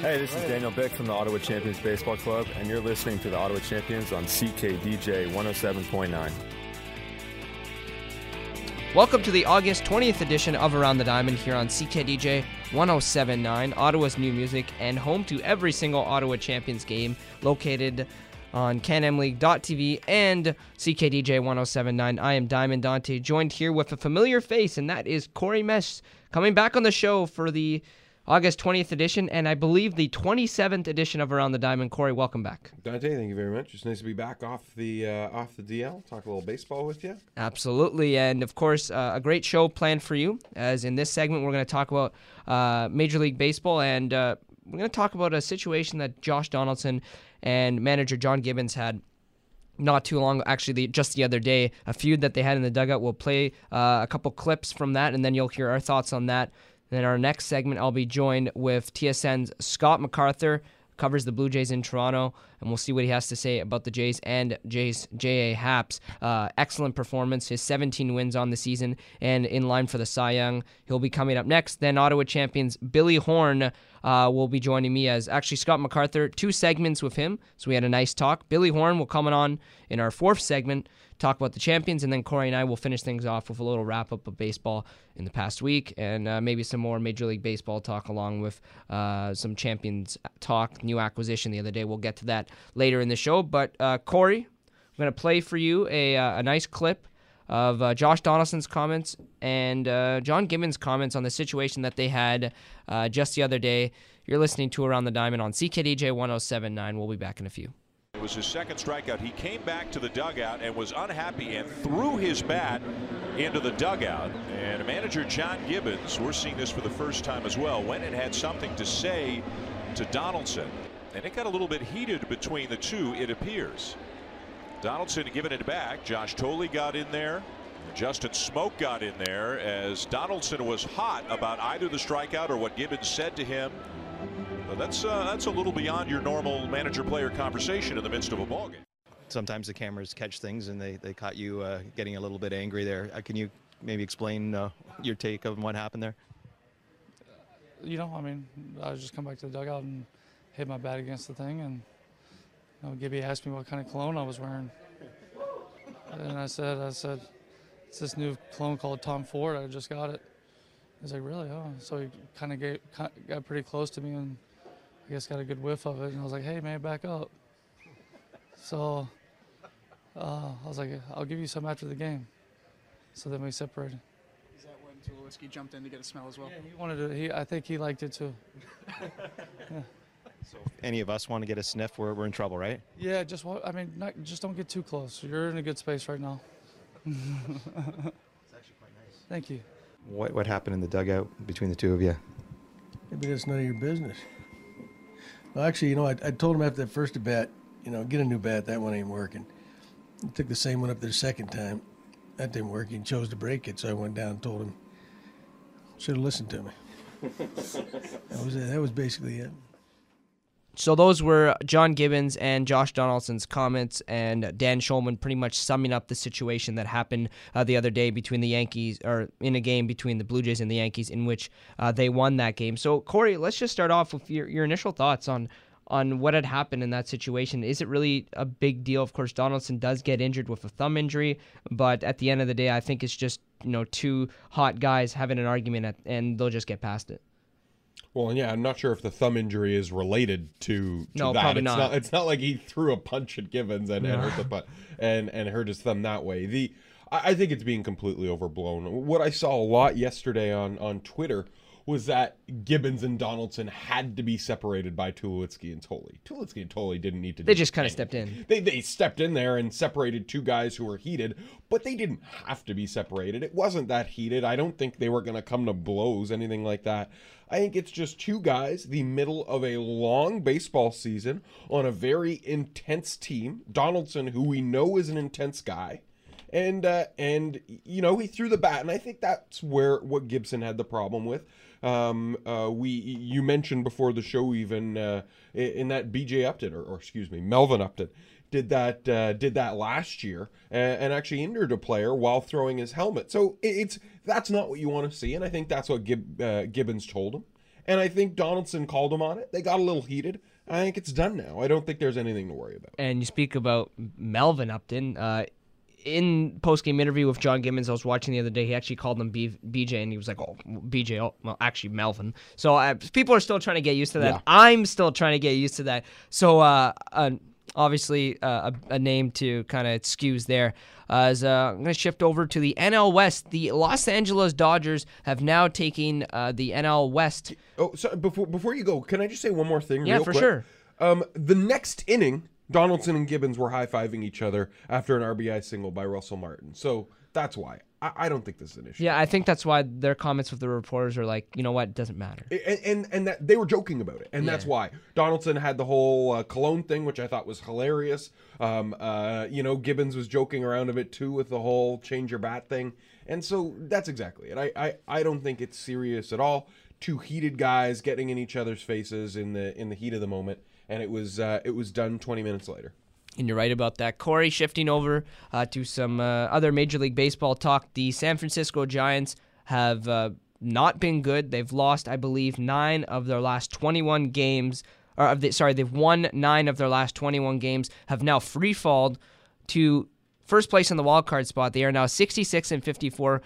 Hey, this is Daniel Bick from the Ottawa Champions Baseball Club, and you're listening to the Ottawa Champions on CKDJ 107.9. Welcome to the August 20th edition of Around the Diamond here on CKDJ 1079, Ottawa's new music, and home to every single Ottawa Champions game located on canamleague.tv and CKDJ 1079. I am Diamond Dante, joined here with a familiar face, and that is Corey Mesh coming back on the show for the August 20th edition, and I believe the 27th edition of Around the Diamond. Corey, welcome back. Dante, thank you very much. It's nice to be back off the uh, off the DL. Talk a little baseball with you. Absolutely, and of course, uh, a great show planned for you. As in this segment, we're going to talk about uh, Major League Baseball, and uh, we're going to talk about a situation that Josh Donaldson and manager John Gibbons had not too long, actually, the, just the other day, a feud that they had in the dugout. We'll play uh, a couple clips from that, and then you'll hear our thoughts on that. Then our next segment, I'll be joined with TSN's Scott MacArthur, covers the Blue Jays in Toronto, and we'll see what he has to say about the Jays and Jays J.A. Happ's uh, excellent performance, his 17 wins on the season, and in line for the Cy Young. He'll be coming up next. Then Ottawa champions Billy Horn uh, will be joining me as actually Scott MacArthur. Two segments with him, so we had a nice talk. Billy Horn will come on in our fourth segment talk about the champions, and then Corey and I will finish things off with a little wrap up of baseball in the past week, and uh, maybe some more Major League Baseball talk along with uh, some champions talk, new acquisition the other day. We'll get to that later in the show. But uh, Corey, I'm going to play for you a, uh, a nice clip of uh, Josh Donaldson's comments and uh, John Gibbons' comments on the situation that they had just the other day. You're listening to Around the Diamond on CKDJ 1079. We'll be back in a few. Was his second strikeout. He came back to the dugout and was unhappy and threw his bat into the dugout. And manager John Gibbons, we're seeing this for the first time as well, went and had something to say to Donaldson. And it got a little bit heated between the two, it appears. Donaldson giving it back. Josh Thole got in there. Justin Smoak got in there as Donaldson was hot about either the strikeout or what Gibbons said to him that's uh, that's a little beyond your normal manager-player conversation in the midst of a ballgame. Sometimes the cameras catch things, and they, they caught you uh, getting a little bit angry there. Uh, can you maybe explain uh, your take of what happened there? You know, I mean, I just come back to the dugout and hit my bat against the thing, and you know, Gibby asked me what kind of cologne I was wearing, and I said, I said, it's this new cologne called Tom Ford. I just got it. He's like, really? Oh, so he kind of got pretty close to me and I guess got a good whiff of it, and I was like, "Hey, man, back up." So uh, I was like, "I'll give you some after the game." So then we separated. Is that when Tulowitzki jumped in to get a smell as well? Yeah, he wanted to. He, I think he liked it too. yeah. So if any of us want to get a sniff, we're, we're in trouble, right? Yeah, just I mean, not, just don't get too close. You're in a good space right now. it's actually quite nice. Thank you. What what happened in the dugout between the two of you? Maybe that's none of your business. Well, actually, you know, I, I told him after that first at bat, you know, get a new bat. That one ain't working. He took the same one up there the second time. That didn't work. He chose to break it, so I went down and told him, should have listened to me. that was it. That was basically it. So those were John Gibbons and Josh Donaldson's comments, and Dan Shulman pretty much summing up the situation that happened uh, the other day between the Yankees, or in a game between the Blue Jays and the Yankees, in which uh, they won that game. So Corey, let's just start off with your, your initial thoughts on on what had happened in that situation. Is it really a big deal? Of course, Donaldson does get injured with a thumb injury, but at the end of the day, I think it's just you know two hot guys having an argument, at, and they'll just get past it. Well, yeah, I'm not sure if the thumb injury is related to, to no, that. Probably it's not. not. It's not like he threw a punch at Givens and, and hurt the butt and and hurt his thumb that way. The I, I think it's being completely overblown. What I saw a lot yesterday on on Twitter was that Gibbons and Donaldson had to be separated by Tulowitzki and Thole. Tulowitzki and Thole didn't need to. They just kind of stepped in. They they stepped in there and separated two guys who were heated, but they didn't have to be separated. It wasn't that heated. I don't think they were going to come to blows, anything like that. I think it's just two guys, the middle of a long baseball season on a very intense team. Donaldson, who we know is an intense guy, and uh, and you know he threw the bat, and I think that's where what Gibson had the problem with. Um, uh, we you mentioned before the show even uh, in that BJ Upton or, or excuse me Melvin Upton did that uh, did that last year and, actually injured a player while throwing his helmet. So it's that's not what you want to see, and I think that's what Gib, uh, Gibbons told him. and I think Donaldson called him on it. They got a little heated. I think it's done now. I don't think there's anything to worry about. And you speak about Melvin Upton. Uh, in post game interview with John Gibbons, I was watching the other day. He actually called him B- BJ, and he was like, "Oh, BJ, oh, well, actually Melvin." So uh, people are still trying to get used to that. Yeah. I'm still trying to get used to that. So uh, uh, obviously, uh, a, a name to kind of excuse there. Uh, as, uh, I'm going to shift over to the NL West. The Los Angeles Dodgers have now taken uh, the NL West. Oh, so before before you go, can I just say one more thing? Yeah, real for quick? sure. Um, the next inning, Donaldson and Gibbons were high fiving each other after an RBI single by Russell Martin. So that's why I, I don't think this is an issue. Yeah, I think that's why their comments with the reporters are like, you know what, it doesn't matter. and and, and that they were joking about it, and that's why Donaldson had the whole uh, cologne thing, which I thought was hilarious. Um, uh, you know, Gibbons was joking around a bit too with the whole change your bat thing, and so that's exactly it. I I, I don't think it's serious at all. Two heated guys getting in each other's faces in the in the heat of the moment, and it was uh, it was done 20 minutes later. And you're right about that. Corey, shifting over uh, to some uh, other Major League Baseball talk. The San Francisco Giants have uh, not been good. They've lost, I believe, nine of their last 21 games. Or of the, sorry, they've won nine of their last 21 games. Have now free falled to first place in the wild card spot. They are now 66 and 54.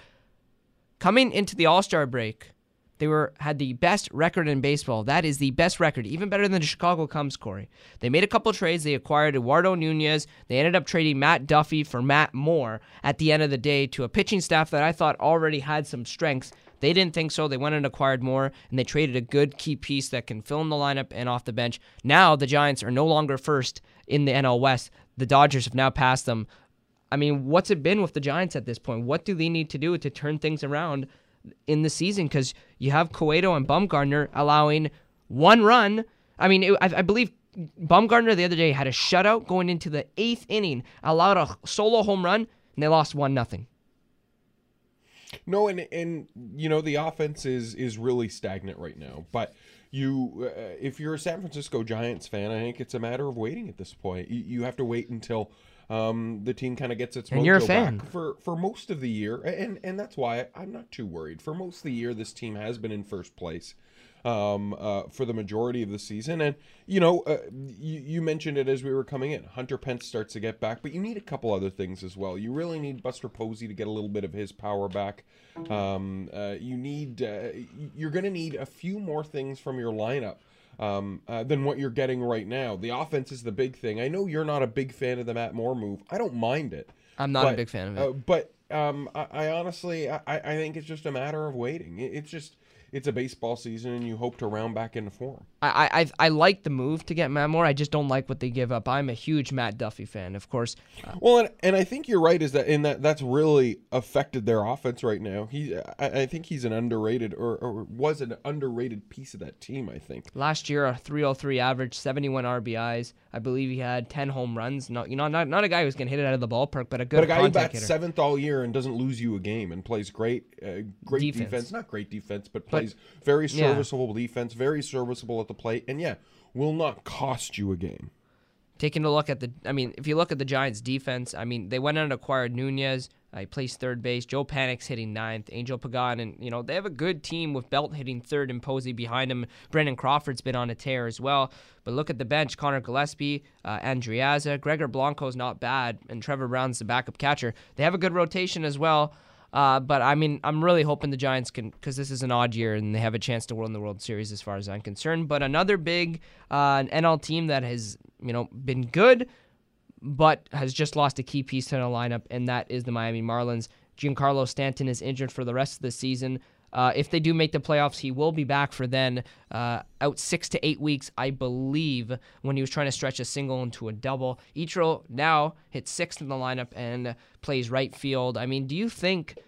Coming into the All Star break, they were had the best record in baseball. That is the best record, even better than the Chicago Cubs, Corey. They made a couple trades. They acquired Eduardo Nunez. They ended up trading Matt Duffy for Matt Moore at the end of the day to a pitching staff that I thought already had some strength. They didn't think so. They went and acquired more, and they traded a good key piece that can fill in the lineup and off the bench. Now the Giants are no longer first in the NL West. The Dodgers have now passed them. I mean, what's it been with the Giants at this point? What do they need to do to turn things around in the season? Because you have Cueto and Bumgarner allowing one run. I mean, it, I, I believe Bumgarner the other day had a shutout going into the eighth inning, allowed a solo home run, and they lost one nothing. No, and and you know the offense is is really stagnant right now. But you, uh, if you're a San Francisco Giants fan, I think it's a matter of waiting at this point. You, you have to wait until um, the team kind of gets its And mojo you're a fan. back for for most of the year, and and that's why I'm not too worried. For most of the year, this team has been in first place. Um, uh, for the majority of the season, and you know, uh, you, you mentioned it as we were coming in. Hunter Pence starts to get back, but you need a couple other things as well. You really need Buster Posey to get a little bit of his power back. Um, uh, you need uh, you're going to need a few more things from your lineup um, uh, than what you're getting right now. The offense is the big thing. I know you're not a big fan of the Matt Moore move. I don't mind it. I'm not a big fan of it. uh, but um, I, I honestly, I, I think it's just a matter of waiting. It, it's just it's a baseball season, and you hope to round back into form. I, I I like the move to get Matt Moore. I just don't like what they give up. I'm a huge Matt Duffy fan, of course. Well, and, and I think you're right. Is that in that that's really affected their offense right now. He, I, I think he's an underrated or, or was an underrated piece of that team. I think. Last year, a 303 average, 71 RBIs. I believe he had 10 home runs. Not you know not not a guy who's gonna hit it out of the ballpark, but a good But a guy who bats hitter. seventh all year and doesn't lose you a game and plays great, uh, great Defense. defense. Not great defense, but plays very yeah. serviceable defense, very serviceable at the plate, and yeah, will not cost you a game. Taking a look at the, I mean, if you look at the Giants' defense, I mean, they went out and acquired Nunez. Uh, he plays third base. Joe Panik's hitting ninth. Angel Pagan, and you know they have a good team with Belt hitting third and Posey behind him. Brandon Crawford's been on a tear as well. But look at the bench: Conor Gillaspie, uh, Adrianza, Gregor Blanco's not bad, and Trevor Brown's the backup catcher. They have a good rotation as well. Uh, but I mean, I'm really hoping the Giants can, because this is an odd year and they have a chance to win the World Series as far as I'm concerned. But another big uh, NL team that has, you know, been good, but has just lost a key piece to the lineup, and that is the Miami Marlins. Giancarlo Stanton is injured for the rest of the season. Uh, if they do make the playoffs, he will be back for then. Uh, out six to eight weeks, I believe, when he was trying to stretch a single into a double. Ichiro now hits sixth in the lineup and plays right field. I mean, do you think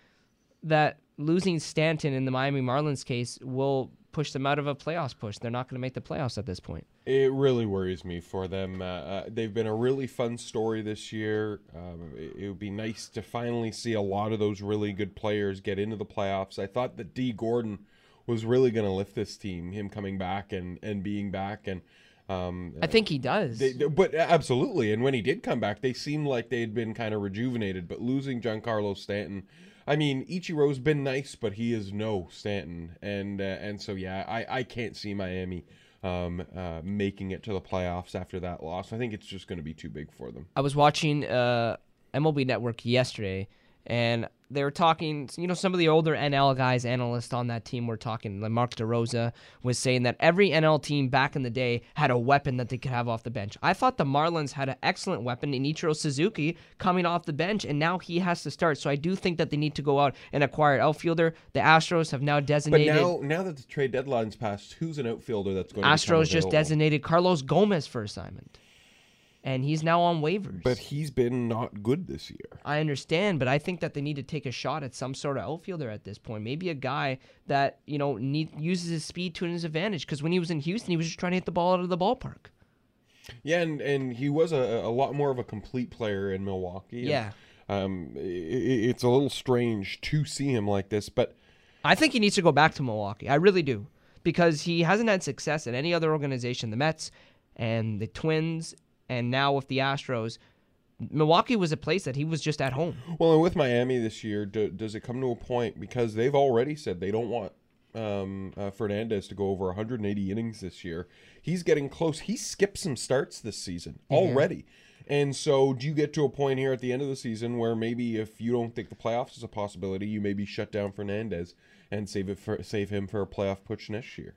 that losing Stanton in the Miami Marlins case will push them out of a playoffs push? They're not going to make the playoffs at this point. It really worries me for them. Uh, uh, they've been a really fun story this year. Um, it, it would be nice to finally see a lot of those really good players get into the playoffs. I thought that Dee Gordon was really going to lift this team, him coming back and, and being back. And um, I think he does. they, they- but absolutely. And when he did come back, they seemed like they had been kind of rejuvenated. But losing Giancarlo Stanton, I mean, Ichiro's been nice, but he is no Stanton, and uh, and so yeah, I I can't see Miami um, uh, making it to the playoffs after that loss. I think it's just going to be too big for them. I was watching uh, MLB Network yesterday, and they were talking, you know, some of the older NL guys, analysts on that team were talking. Like Mark DeRosa was saying that every NL team back in the day had a weapon that they could have off the bench. I thought the Marlins had an excellent weapon in Ichiro Suzuki coming off the bench, and now he has to start. So I do think that they need to go out and acquire an outfielder. The Astros have now But designated. now, now that the trade deadline's passed, who's an outfielder that's going to become Astros just designated Carlos Gomez for assignment, and he's now on waivers. But he's been not good this year. I understand, but I think that they need to take a shot at some sort of outfielder at this point. Maybe a guy that you know need, uses his speed to his advantage. Because when he was in Houston, he was just trying to hit the ball out of the ballpark. Yeah, and, and he was a, a lot more of a complete player in Milwaukee. and, Yeah. um, i i it's a little strange to see him like this, but I think he needs to go back to Milwaukee. I really do, because he hasn't had success at any other organization. The Mets and the Twins, and now with the Astros. Milwaukee was a place that he was just at home. well, and with Miami this year, do, does it come to a point because they've already said they don't want um, uh, Fernandez to go over 180 innings this year? He's getting close. He skipped some starts this season already. And so, do you get to a point here at the end of the season where maybe if you don't think the playoffs is a possibility, you maybe shut down Fernandez and save it for save him for a playoff push next year?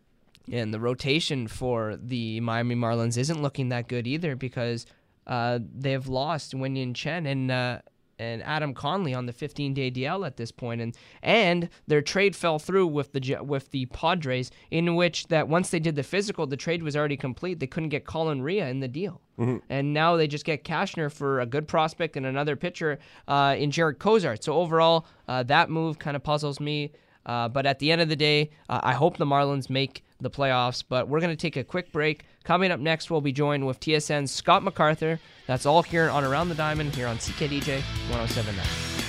And the rotation for the Miami Marlins isn't looking that good either because uh, they've lost Wei-Yin Chen and uh, and Adam Conley on the 15-day DL at this point, and and their trade fell through with the with the Padres, in which that once they did the physical, the trade was already complete. They couldn't get Colin Rea in the deal, and now they just get Cashner for a good prospect and another pitcher uh, in Jarred Cosart. So overall, uh, that move kind of puzzles me. Uh, but at the end of the day, uh, I hope the Marlins make the playoffs. But we're going to take a quick break. Coming up next, we'll be joined with TSN's Scott MacArthur. That's all here on Around the Diamond here on CKDJ 1079.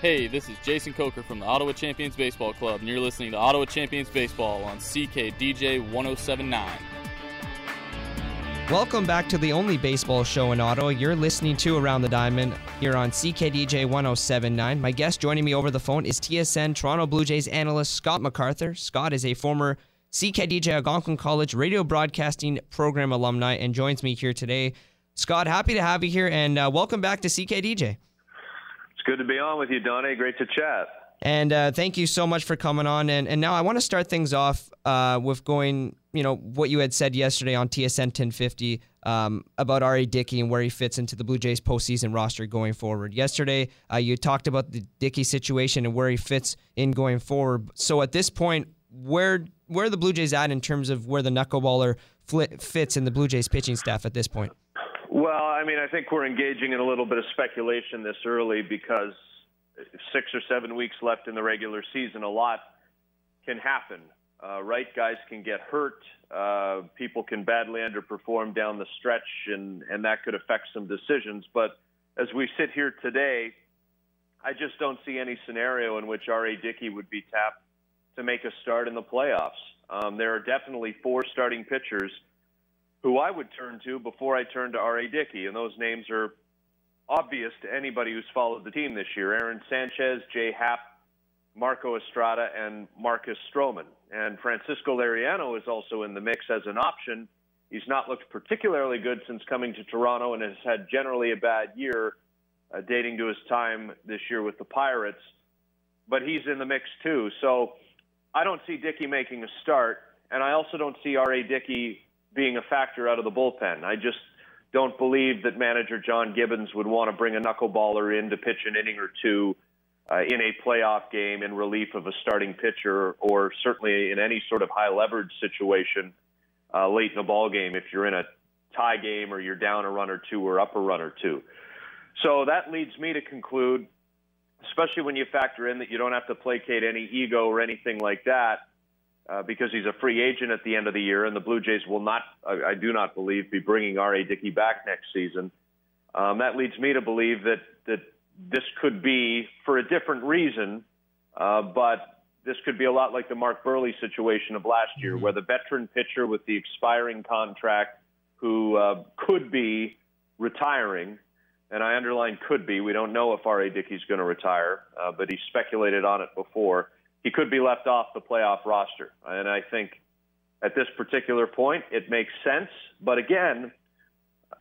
Hey, this is Jason Coker from the Ottawa Champions Baseball Club, and you're listening to Ottawa Champions Baseball on CKDJ 1079. Welcome back to the only baseball show in Ottawa. You're listening to Around the Diamond here on CKDJ 1079. My guest joining me over the phone is TSN Toronto Blue Jays analyst Scott MacArthur. Scott is a former CKDJ Algonquin College radio broadcasting program alumni and joins me here today. Scott, happy to have you here and uh, welcome back to CKDJ. It's good to be on with you, Donnie. Great to chat. And uh, thank you so much for coming on. And, and now I want to start things off uh, with going, you know, what you had said yesterday on TSN 1050 um, about R.A. Dickey and where he fits into the Blue Jays postseason roster going forward. Yesterday, uh, you talked about the Dickey situation and where he fits in going forward. So at this point, where where are the Blue Jays at in terms of where the knuckleballer flit, fits in the Blue Jays pitching staff at this point? Well, I mean, I think we're engaging in a little bit of speculation this early because six or seven weeks left in the regular season, a lot can happen. Uh, right guys can get hurt. Uh, people can badly underperform down the stretch, and, and that could affect some decisions. But as we sit here today, I just don't see any scenario in which R.A. Dickey would be tapped to make a start in the playoffs. Um, there are definitely four starting pitchers who I would turn to before I turn to R.A. Dickey, and those names are obvious to anybody who's followed the team this year Aaron Sanchez, Jay Happ, Marco Estrada, and Marcus Stroman. And Francisco Liriano is also in the mix as an option. He's not looked particularly good since coming to Toronto and has had generally a bad year, uh, dating to his time this year with the Pirates. But he's in the mix too. So I don't see Dickey making a start, and I also don't see R.A. Dickey being a factor out of the bullpen. I just don't believe that manager John Gibbons would want to bring a knuckleballer in to pitch an inning or two uh, in a playoff game in relief of a starting pitcher, or certainly in any sort of high leverage situation uh, late in a ball game if you're in a tie game or you're down a run or two or up a run or two. So that leads me to conclude, especially when you factor in that you don't have to placate any ego or anything like that, uh, because he's a free agent at the end of the year, and the Blue Jays will not, I, I do not believe, be bringing R.A. Dickey back next season. Um, that leads me to believe that that this could be for a different reason, uh, but this could be a lot like the Mark Buehrle situation of last year, where the veteran pitcher with the expiring contract who uh, could be retiring, and I underline could be. We don't know if R.A. Dickey's going to retire, uh, but he speculated on it before. He could be left off the playoff roster. And I think at this particular point, it makes sense. But again,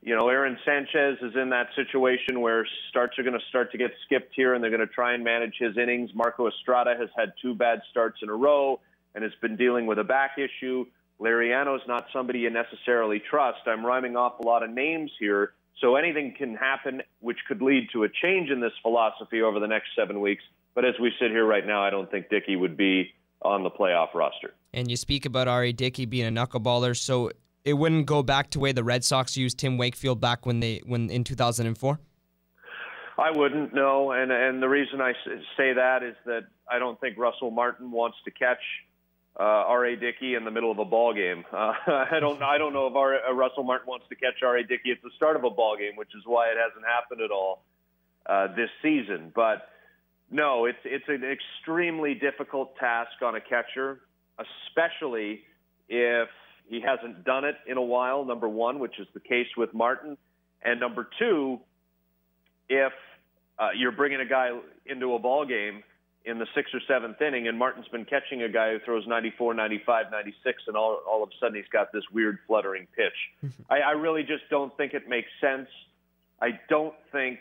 you know, Aaron Sanchez is in that situation where starts are going to start to get skipped here, and they're going to try and manage his innings. Marco Estrada has had two bad starts in a row and has been dealing with a back issue. Liriano is not somebody you necessarily trust. I'm rhyming off a lot of names here, so anything can happen, which could lead to a change in this philosophy over the next seven weeks. But as we sit here right now, I don't think Dickey would be on the playoff roster. And you speak about R.A. Dickey being a knuckleballer, so it wouldn't go back to way the Red Sox used Tim Wakefield back when they when in 2004. I wouldn't know, and and the reason I say that is that I don't think Russell Martin wants to catch uh, R.A. Dickey in the middle of a ball game. Uh, I don't I don't know if R, uh, Russell Martin wants to catch R.A. Dickey at the start of a ball game, which is why it hasn't happened at all uh, this season. But no, it's it's an extremely difficult task on a catcher, especially if he hasn't done it in a while, number one, which is the case with Martin. And number two, if uh, you're bringing a guy into a ball game in the sixth or seventh inning, and Martin's been catching a guy who throws 94, 95, 96, and all, all of a sudden he's got this weird fluttering pitch. I, I really just don't think it makes sense. I don't think,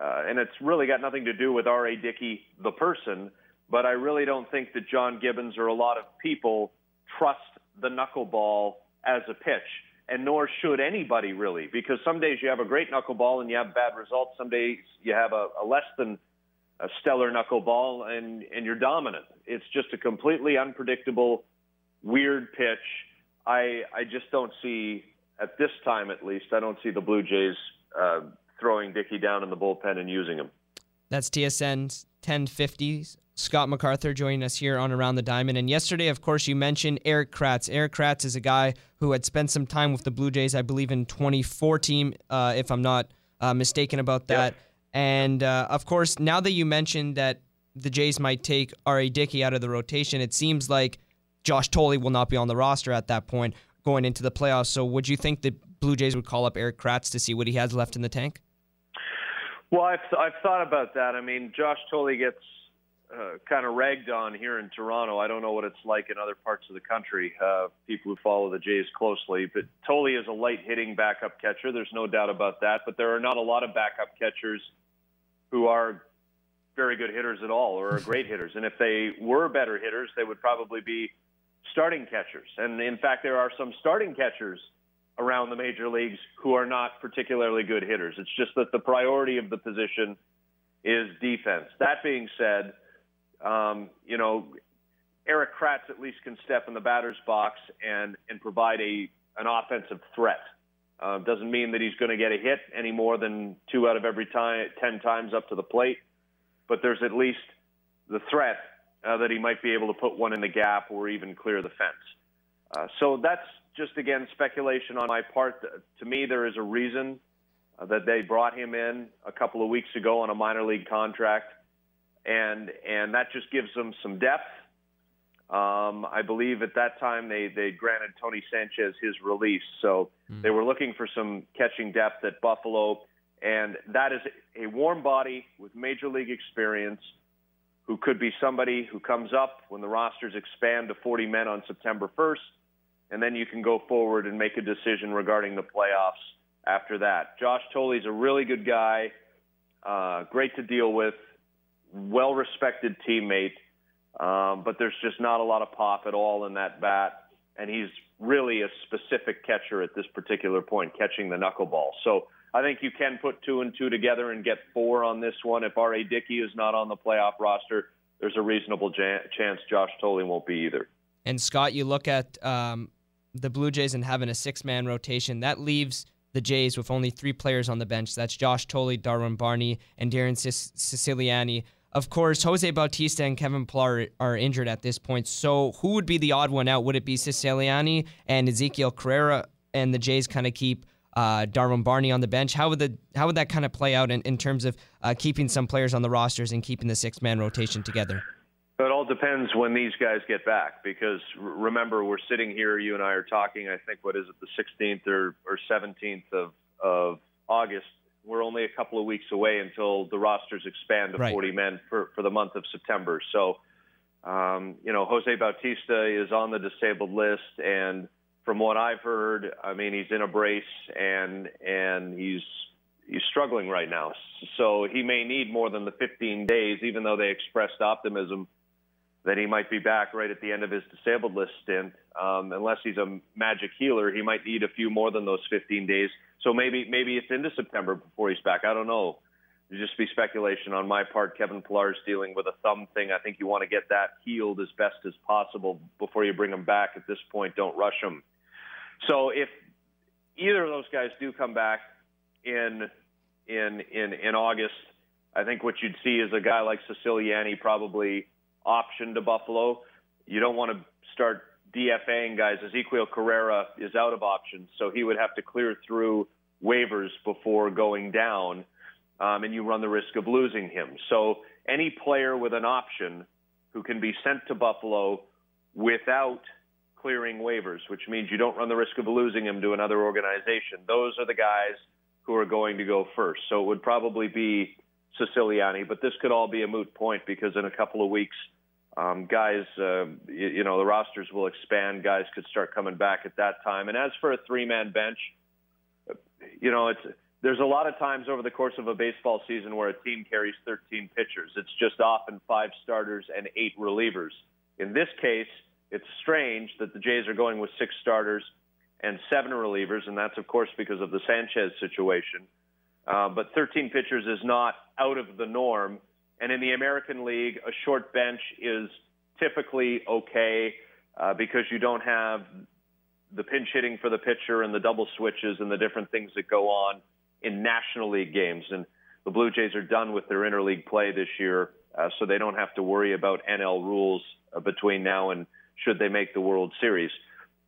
uh, and it's really got nothing to do with R.A. Dickey, the person, but I really don't think that John Gibbons or a lot of people trust the knuckleball as a pitch, and nor should anybody really, because some days you have a great knuckleball and you have bad results. Some days you have a, a less than a stellar knuckleball and and you're dominant. It's just a completely unpredictable, weird pitch. I I just don't see at this time at least. I don't see the Blue Jays uh, throwing Dickey down in the bullpen and using him. That's TSN's 1050s Scott MacArthur joining us here on Around the Diamond. And yesterday, of course, you mentioned Erik Kratz. Erik Kratz is a guy who had spent some time with the Blue Jays, I believe, in 2014, uh, if I'm not uh, mistaken about that. Yep. And uh, of course, now that you mentioned that the Jays might take R.A. Dickey out of the rotation, it seems like Josh Thole will not be on the roster at that point going into the playoffs. So would you think the Blue Jays would call up Erik Kratz to see what he has left in the tank? Well, I've, I've thought about that. I mean, Josh Thole gets uh, kind of ragged on here in Toronto. I don't know what it's like in other parts of the country. Uh, people who follow the Jays closely, but Thole is a light hitting backup catcher. There's no doubt about that. But there are not a lot of backup catchers who are very good hitters at all or are great hitters. And if they were better hitters, they would probably be starting catchers. And in fact, there are some starting catchers around the major leagues who are not particularly good hitters. It's just that the priority of the position is defense. That being said, um, you know, Erik Kratz at least can step in the batter's box and and provide a an offensive threat. Uh, doesn't mean that he's going to get a hit any more than two out of every time, ten times up to the plate, but there's at least the threat uh, that he might be able to put one in the gap or even clear the fence. Uh, so that's just again speculation on my part. To me, there is a reason uh, that they brought him in a couple of weeks ago on a minor league contract and and that just gives them some depth. Um, I believe at that time they they granted Tony Sanchez his release, so mm. they were looking for some catching depth at Buffalo, and that is a warm body with major league experience who could be somebody who comes up when the rosters expand to 40 men on September 1st, and then you can go forward and make a decision regarding the playoffs after that. Josh Thole is a really good guy, uh, great to deal with well respected teammate, um, but there's just not a lot of pop at all in that bat. And he's really a specific catcher at this particular point, catching the knuckleball. So I think you can put two and two together and get four on this one. If R.A. Dickey is not on the playoff roster, there's a reasonable jan- chance Josh Thole won't be either. And Scott, you look at um, the Blue Jays and having a six man rotation, that leaves the Jays with only three players on the bench. That's Josh Thole, Darwin Barney, and Darren Ceciliani. Of course, Jose Bautista and Kevin Pillar are injured at this point. So who would be the odd one out? Would it be Ceciliani and Ezequiel Carrera and the Jays kind of keep uh, Darwin Barney on the bench? How would the how would that kind of play out in, in terms of uh, keeping some players on the rosters and keeping the six man rotation together? Depends when these guys get back because remember, we're sitting here, you and I are talking, I think, what is it, the 16th or, or 17th of, of August. We're only a couple of weeks away until the rosters expand to Right. 40 men for, for the month of September. So, um, you know, Jose Bautista is on the disabled list, and from what I've heard, I mean, he's in a brace and and he's he's struggling right now. So he may need more than the 15 days, even though they expressed optimism that he might be back right at the end of his disabled list stint. Um, unless he's a magic healer, he might need a few more than those 15 days. So maybe maybe it's into September before he's back. I don't know. It'd just be speculation on my part. Kevin Pillar's dealing with a thumb thing. I think you want to get that healed as best as possible before you bring him back. At this point, don't rush him. So if either of those guys do come back in in in in August, I think what you'd see is a guy like Ceciliani probably option to Buffalo. You don't want to start DFAing guys. Ezequiel Carrera is out of options, so he would have to clear through waivers before going down, um, and you run the risk of losing him. So any player with an option who can be sent to Buffalo without clearing waivers, which means you don't run the risk of losing him to another organization. Those are the guys who are going to go first. So it would probably be Ceciliani, but this could all be a moot point because in a couple of weeks, um, guys, uh, you, you know, the rosters will expand. Guys could start coming back at that time. And as for a three-man bench, you know, it's there's a lot of times over the course of a baseball season where a team carries 13 pitchers. It's just often five starters and eight relievers. In this case, it's strange that the Jays are going with six starters and seven relievers, and that's, of course, because of the Sanchez situation. Uh, but 13 pitchers is not out of the norm. And in the American League, a short bench is typically okay uh, because you don't have the pinch hitting for the pitcher and the double switches and the different things that go on in National League games. And the Blue Jays are done with their interleague play this year, uh, so they don't have to worry about NL rules uh, between now and should they make the World Series.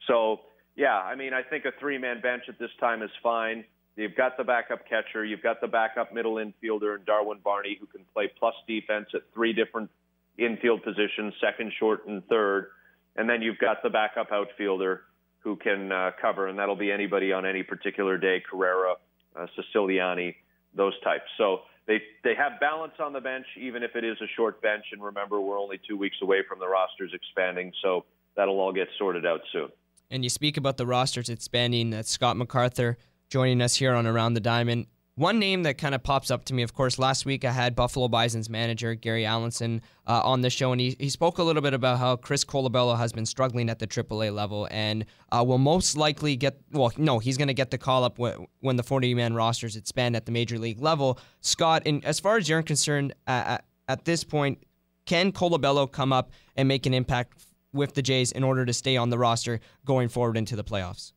So, yeah, I mean, I think a three man bench at this time is fine. You've got the backup catcher, you've got the backup middle infielder, and Darwin Barney, who can play plus defense at three different infield positions second, short, and third. And then you've got the backup outfielder who can uh, cover, and that'll be anybody on any particular day Carrera, uh, Ceciliani, those types. So they they have balance on the bench, even if it is a short bench. And remember, we're only two weeks away from the rosters expanding, so that'll all get sorted out soon. And you speak about the rosters expanding. That's Scott MacArthur joining us here on Around the Diamond. One name that kind of pops up to me, of course, last week I had Buffalo Bison's manager, Gary Allenson, uh, on the show, and he, he spoke a little bit about how Chris Colabello has been struggling at the AAA level and uh, will most likely get, well, no, he's going to get the call up when, when the 40 man rosters expand at the major league level. Scott, and as far as you're concerned, at this point, can Colabello come up and make an impact with the Jays in order to stay on the roster going forward into the playoffs?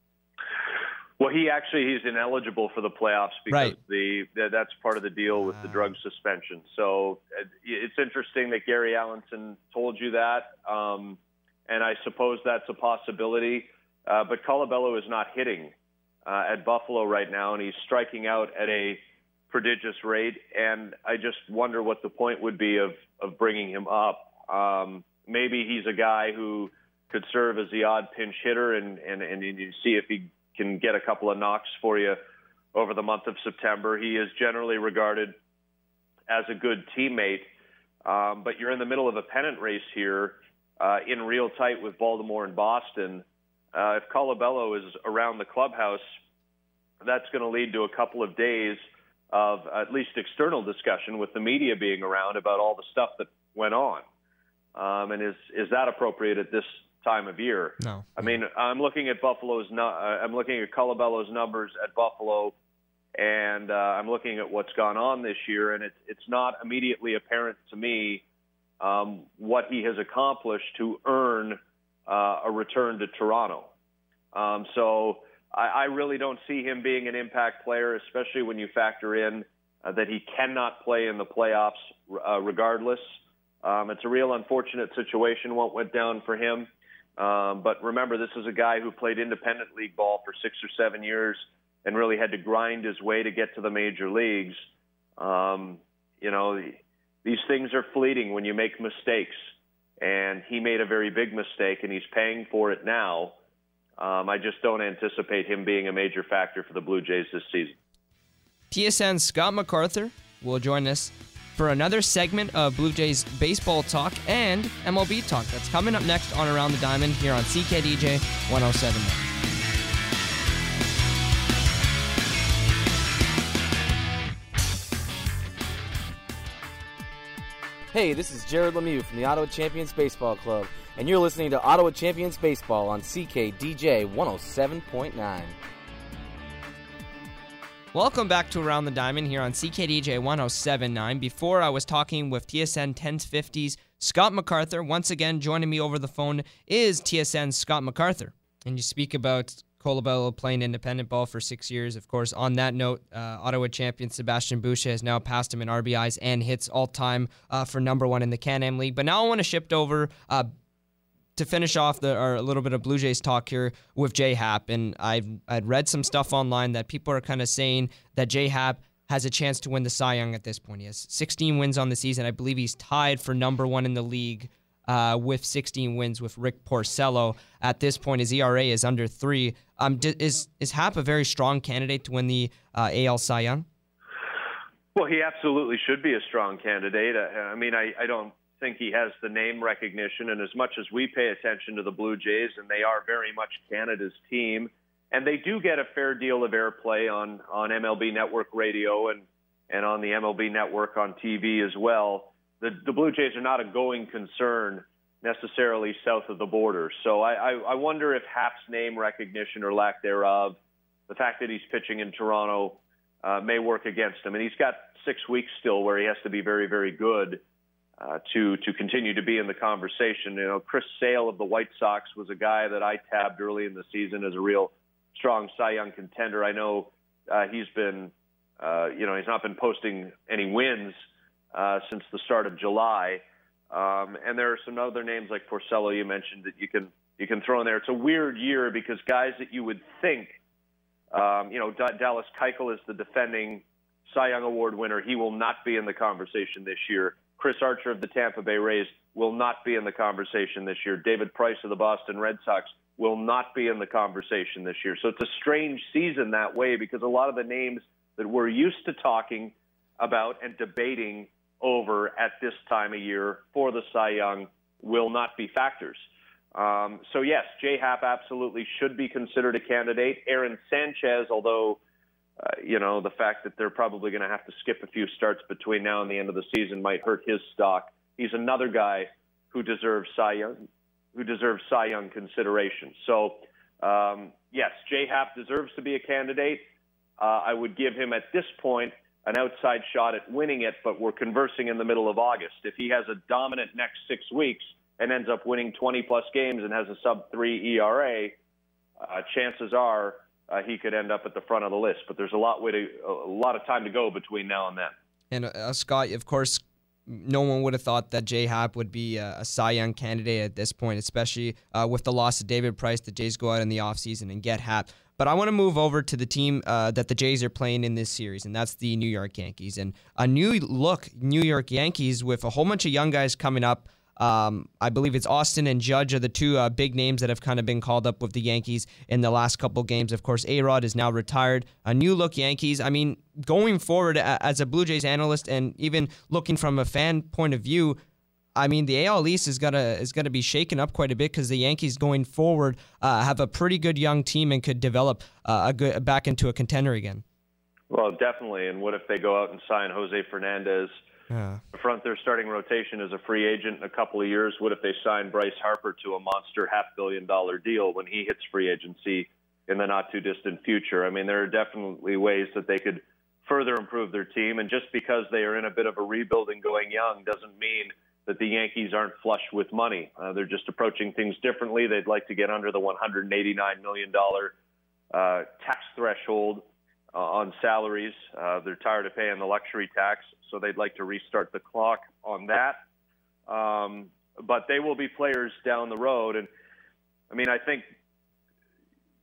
Well, he actually he's ineligible for the playoffs because Right. the that- that's part of the deal with the drug suspension. So uh, it's interesting that Gary Allenson told you that, um, and I suppose that's a possibility. Uh, but Colabello is not hitting uh, at Buffalo right now, and he's striking out at a prodigious rate. And I just wonder what the point would be of of bringing him up. Um, maybe he's a guy who could serve as the odd pinch hitter, and and and you see if he can get a couple of knocks for you over the month of September. He is generally regarded as a good teammate, um, but you're in the middle of a pennant race here uh, in real tight with Baltimore and Boston. Uh, if Colabello is around the clubhouse, that's going to lead to a couple of days of at least external discussion with the media being around about all the stuff that went on. Um, and is is that appropriate at this time of year? No. I mean, I'm looking at Buffalo's. Uh, I'm looking at Colabello's numbers at Buffalo, and uh, I'm looking at what's gone on this year, and it's it's not immediately apparent to me um, what he has accomplished to earn uh, a return to Toronto. Um, so I, I really don't see him being an impact player, especially when you factor in uh, that he cannot play in the playoffs uh, regardless. Um, it's a real unfortunate situation what went down for him. Um, but remember, this is a guy who played independent league ball for six or seven years and really had to grind his way to get to the major leagues. Um, you know, these things are fleeting when you make mistakes. And he made a very big mistake and he's paying for it now. Um, I just don't anticipate him being a major factor for the Blue Jays this season. TSN Scott MacArthur will join us for another segment of Blue Jays baseball talk and MLB talk. That's coming up next on Around the Diamond here on CKDJ 107. Hey, this is Jared Lemieux from the Ottawa Champions Baseball Club, and you're listening to Ottawa Champions Baseball on CKDJ 107.9. Welcome back to Around the Diamond here on CKDJ 1079. Before I was talking with TSN 1050's Scott MacArthur. Once again, joining me over the phone is TSN Scott MacArthur. And you speak about Colabello playing independent ball for six years. Of course, on that note, uh, Ottawa champion Sebastian Boucher has now passed him in RBIs and hits all time uh, for number one in the Can Am League. But now I want to shift over uh, to finish off the a little bit of Blue Jays talk here with J Happ, and I've I'd read some stuff online that people are kind of saying that J Happ has a chance to win the Cy Young at this point. He has 16 wins on the season. I believe he's tied for number one in the league uh, with 16 wins with Rick Porcello. At this point, his ERA is under three. Um, is is Happ a very strong candidate to win the uh, AL Cy Young? Well, he absolutely should be a strong candidate. I, I mean, I, I don't think he has the name recognition. And as much as we pay attention to the Blue Jays, and they are very much Canada's team, and they do get a fair deal of airplay on on MLB Network Radio and and on the MLB Network on TV as well. The the Blue Jays are not a going concern necessarily south of the border. So I, I, I wonder if Happ's name recognition or lack thereof, the fact that he's pitching in Toronto, uh, may work against him. And he's got six weeks still where he has to be very, very good uh, to to continue to be in the conversation. You know, Chris Sale of the White Sox was a guy that I tabbed early in the season as a real strong Cy Young contender. I know uh, he's been, uh, you know, he's not been posting any wins uh, since the start of July. Um, and there are some other names like Porcello you mentioned that you can you can throw in there. It's a weird year because guys that you would think, um, you know, D- Dallas Keuchel is the defending Cy Young Award winner. He will not be in the conversation this year. Chris Archer of the Tampa Bay Rays will not be in the conversation this year. David Price of the Boston Red Sox will not be in the conversation this year. So it's a strange season that way because a lot of the names that we're used to talking about and debating over at this time of year for the Cy Young will not be factors. Um, so yes, J Happ absolutely should be considered a candidate. Aaron Sanchez, although uh, you know, the fact that they're probably going to have to skip a few starts between now and the end of the season might hurt his stock. He's another guy who deserves Cy Young, who deserves Cy Young consideration. So, um, yes, J Happ deserves to be a candidate. Uh, I would give him at this point an outside shot at winning it, but we're conversing in the middle of August. If he has a dominant next six weeks and ends up winning 20 plus games and has a sub three ERA, uh, chances are uh, he could end up at the front of the list. But there's a lot way to a lot of time to go between now and then. And uh, Scott, of course, no one would have thought that J Happ would be a, a Cy Young candidate at this point, especially uh, with the loss of David Price. The Jays go out in the offseason and get Happ. But I want to move over to the team uh, that the Jays are playing in this series, and that's the New York Yankees. And a new look New York Yankees with a whole bunch of young guys coming up. Um, I believe it's Austin and Judge are the two uh, big names that have kind of been called up with the Yankees in the last couple games. Of course, A Rod is now retired. A new look Yankees. I mean, going forward as a Blue Jays analyst and even looking from a fan point of view, I mean, the AL East is gonna is gonna be shaken up quite a bit because the Yankees going forward uh, have a pretty good young team and could develop uh, a good back into a contender again. Well, definitely. And what if they go out and sign Jose Fernandez? Yeah. Front their starting rotation as a free agent in a couple of years. What if they sign Bryce Harper to a monster half billion dollar deal when he hits free agency in the not too distant future? I mean, there are definitely ways that they could further improve their team. And just because they are in a bit of a rebuilding going young doesn't mean that the Yankees aren't flush with money. Uh, they're just approaching things differently. They'd like to get under the $189 million uh, tax threshold uh, on salaries. Uh, they're tired of paying the luxury tax, so they'd like to restart the clock on that. Um, but they will be players down the road. And I mean, I think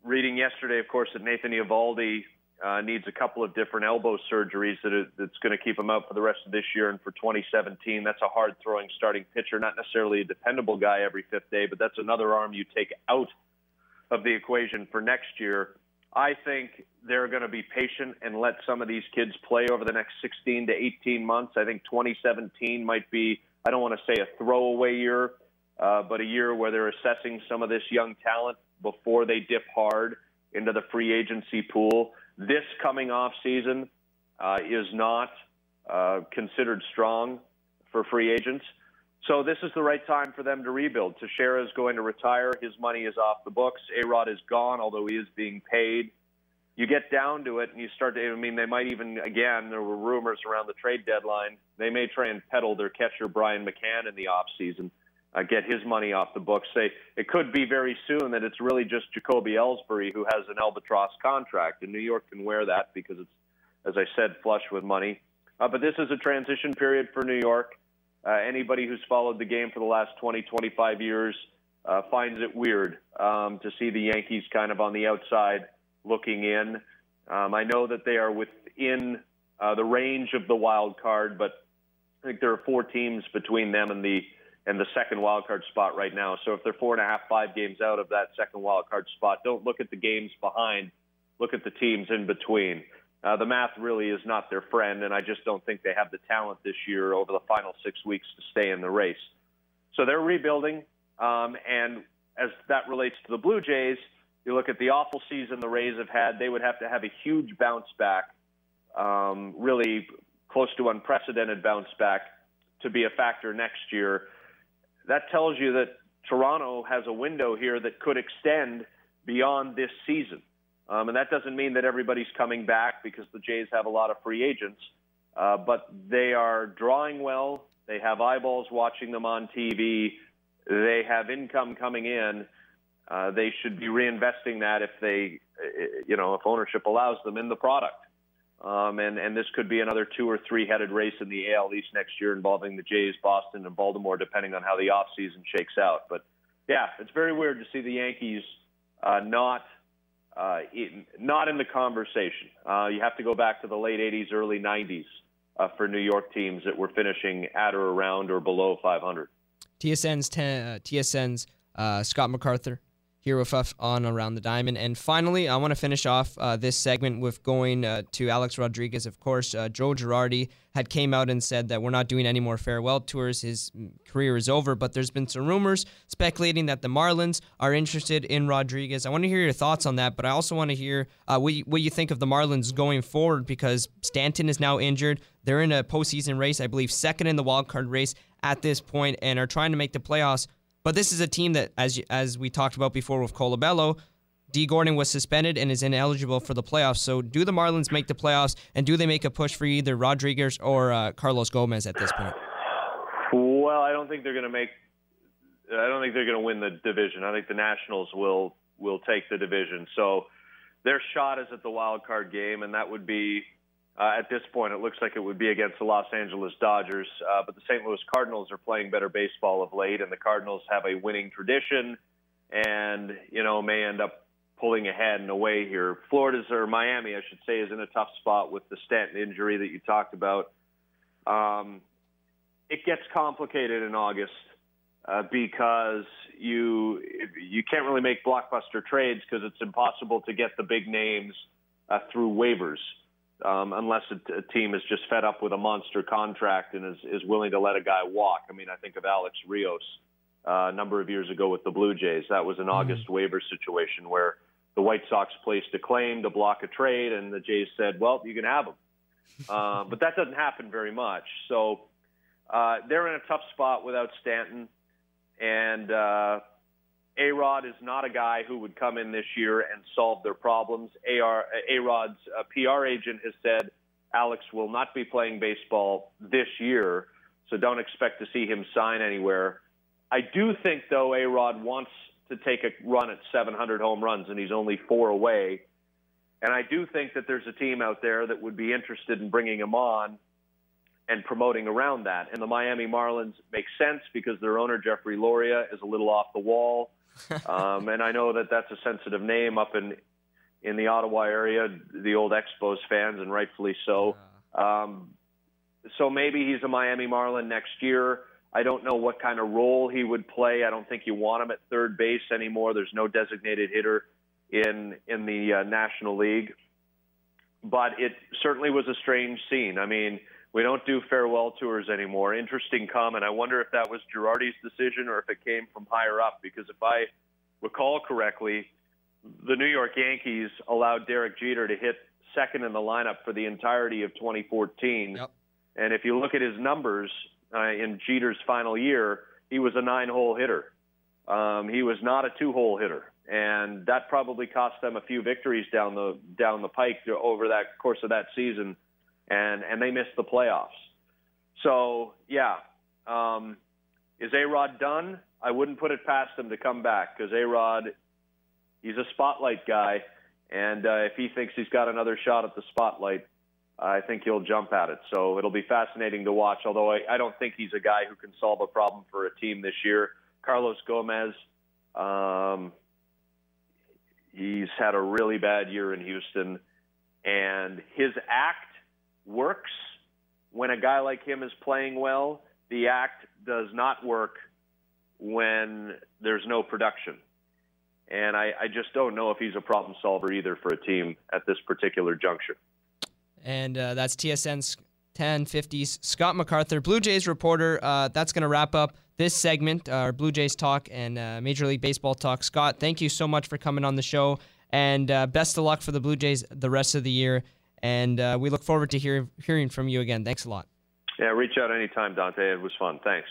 reading yesterday, of course, that Nathan Eovaldi uh, needs a couple of different elbow surgeries that are, that's going to keep him out for the rest of this year and for 2017. That's a hard throwing starting pitcher, not necessarily a dependable guy every fifth day, but that's another arm you take out of the equation for next year. I think they're going to be patient and let some of these kids play over the next 16 to 18 months. I think 2017 might be, I don't want to say a throwaway year, uh, but a year where they're assessing some of this young talent before they dip hard into the free agency pool. This coming off season uh, is not uh, considered strong for free agents. So this is the right time for them to rebuild. Teixeira is going to retire. His money is off the books. A-Rod is gone, although he is being paid. You get down to it and you start to, I mean, they might even, again, there were rumors around the trade deadline. They may try and peddle their catcher, Brian McCann, in the offseason, uh, get his money off the books. Say it could be very soon that it's really just Jacoby Ellsbury who has an albatross contract, and New York can wear that because it's, as I said, flush with money. Uh, but this is a transition period for New York. Uh, anybody who's followed the game for the last 20, 25 years uh, finds it weird um, to see the Yankees kind of on the outside looking in. Um, I know that they are within uh, the range of the wild card, but I think there are four teams between them and the and the second wild card spot right now. So if they're four and a half, five games out of that second wild card spot, don't look at the games behind. Look at the teams in between. Uh, the math really is not their friend, and I just don't think they have the talent this year over the final six weeks to stay in the race. So they're rebuilding, um, and as that relates to the Blue Jays, you look at the awful season the Rays have had, they would have to have a huge bounce back, um, really close to unprecedented bounce back, to be a factor next year. That tells you that Toronto has a window here that could extend beyond this season. Um, and that doesn't mean that everybody's coming back because the Jays have a lot of free agents, uh, but they are drawing well. They have eyeballs watching them on TV. They have income coming in. Uh, they should be reinvesting that if they, you know, if ownership allows them in the product. Um, and, and this could be another two or three headed race in the AL East next year involving the Jays, Boston, and Baltimore, depending on how the offseason shakes out. But yeah, it's very weird to see the Yankees uh, not uh, in, not in the conversation. Uh, you have to go back to the late 80s, early 90s uh, for New York teams that were finishing at or around or below 500. TSN's ten, uh, TSN's uh, Scott MacArthur here with us on Around the Diamond. And finally, I want to finish off uh, this segment with going uh, to Alex Rodriguez. Of course, uh, Joe Girardi had came out and said that we're not doing any more farewell tours. His career is over. But there's been some rumors speculating that the Marlins are interested in Rodriguez. I want to hear your thoughts on that. But I also want to hear uh, what, you, what you think of the Marlins going forward because Stanton is now injured. They're in a postseason race, I believe, second in the wild card race at this point, and are trying to make the playoffs but this is a team that, as as we talked about before with Colabello, Dee Gordon was suspended and is ineligible for the playoffs. So, do the Marlins make the playoffs, and do they make a push for either Rodriguez or uh, Carlos Gomez at this point? Well, I don't think they're going to make. I don't think they're going to win the division. I think the Nationals will will take the division. So, their shot is at the wild card game, and that would be uh, at this point, it looks like it would be against the Los Angeles Dodgers, uh, but the St. Louis Cardinals are playing better baseball of late, and the Cardinals have a winning tradition, and you know may end up pulling ahead in a way here. Florida's or Miami, I should say, is in a tough spot with the Stanton injury that you talked about. Um, it gets complicated in August uh, because you you can't really make blockbuster trades because it's impossible to get the big names uh, through waivers um, unless a, a team is just fed up with a monster contract and is, is willing to let a guy walk. I mean, I think of Alex Rios uh, a number of years ago with the Blue Jays. That was an mm-hmm. August waiver situation where the White Sox placed a claim to block a trade, and the Jays said, "Well, you can have him." Uh, but that doesn't happen very much. So uh, they're in a tough spot without Stanton, and uh, a Rod is not a guy who would come in this year and solve their problems. A Rod's uh, PR agent has said Alex will not be playing baseball this year, so don't expect to see him sign anywhere. I do think, though, A Rod wants to take a run at 700 home runs, and he's only four away. And I do think that there's a team out there that would be interested in bringing him on and promoting around that. And the Miami Marlins make sense because their owner, Jeffrey Loria, is a little off the wall um, and I know that that's a sensitive name up in in the Ottawa area, the old Expos fans, and rightfully so. Um, so maybe he's a Miami Marlin next year. I don't know what kind of role he would play. I don't think you want him at third base anymore. There's no designated hitter in in the uh, National League. But it certainly was a strange scene. I mean, we don't do farewell tours anymore. Interesting comment. I wonder if that was Girardi's decision or if it came from higher up. Because if I recall correctly, the New York Yankees allowed Derek Jeter to hit second in the lineup for the entirety of 2014. Yep. And if you look at his numbers uh, in Jeter's final year, he was a nine-hole hitter. Um, he was not a two-hole hitter, and that probably cost them a few victories down the down the pike over that course of that season, and and they missed the playoffs. So yeah, um, is A Rod done? I wouldn't put it past him to come back because A Rod, he's a spotlight guy, and uh, if he thinks he's got another shot at the spotlight, I think he'll jump at it. So it'll be fascinating to watch. Although I, I don't think he's a guy who can solve a problem for a team this year. Carlos Gomez, um, he's had a really bad year in Houston, and his act works when a guy like him is playing well. The act does not work when there's no production. And I, I just don't know if he's a problem solver either for a team at this particular juncture. And uh, that's TSN's 1050s Scott MacArthur, Blue Jays reporter. Uh, that's going to wrap up this segment, uh, our Blue Jays talk and uh, Major League Baseball talk. Scott, thank you so much for coming on the show, and uh, best of luck for the Blue Jays the rest of the year. And uh, we look forward to hear, hearing from you again. Thanks a lot. Yeah, reach out anytime, Dante. It was fun. Thanks.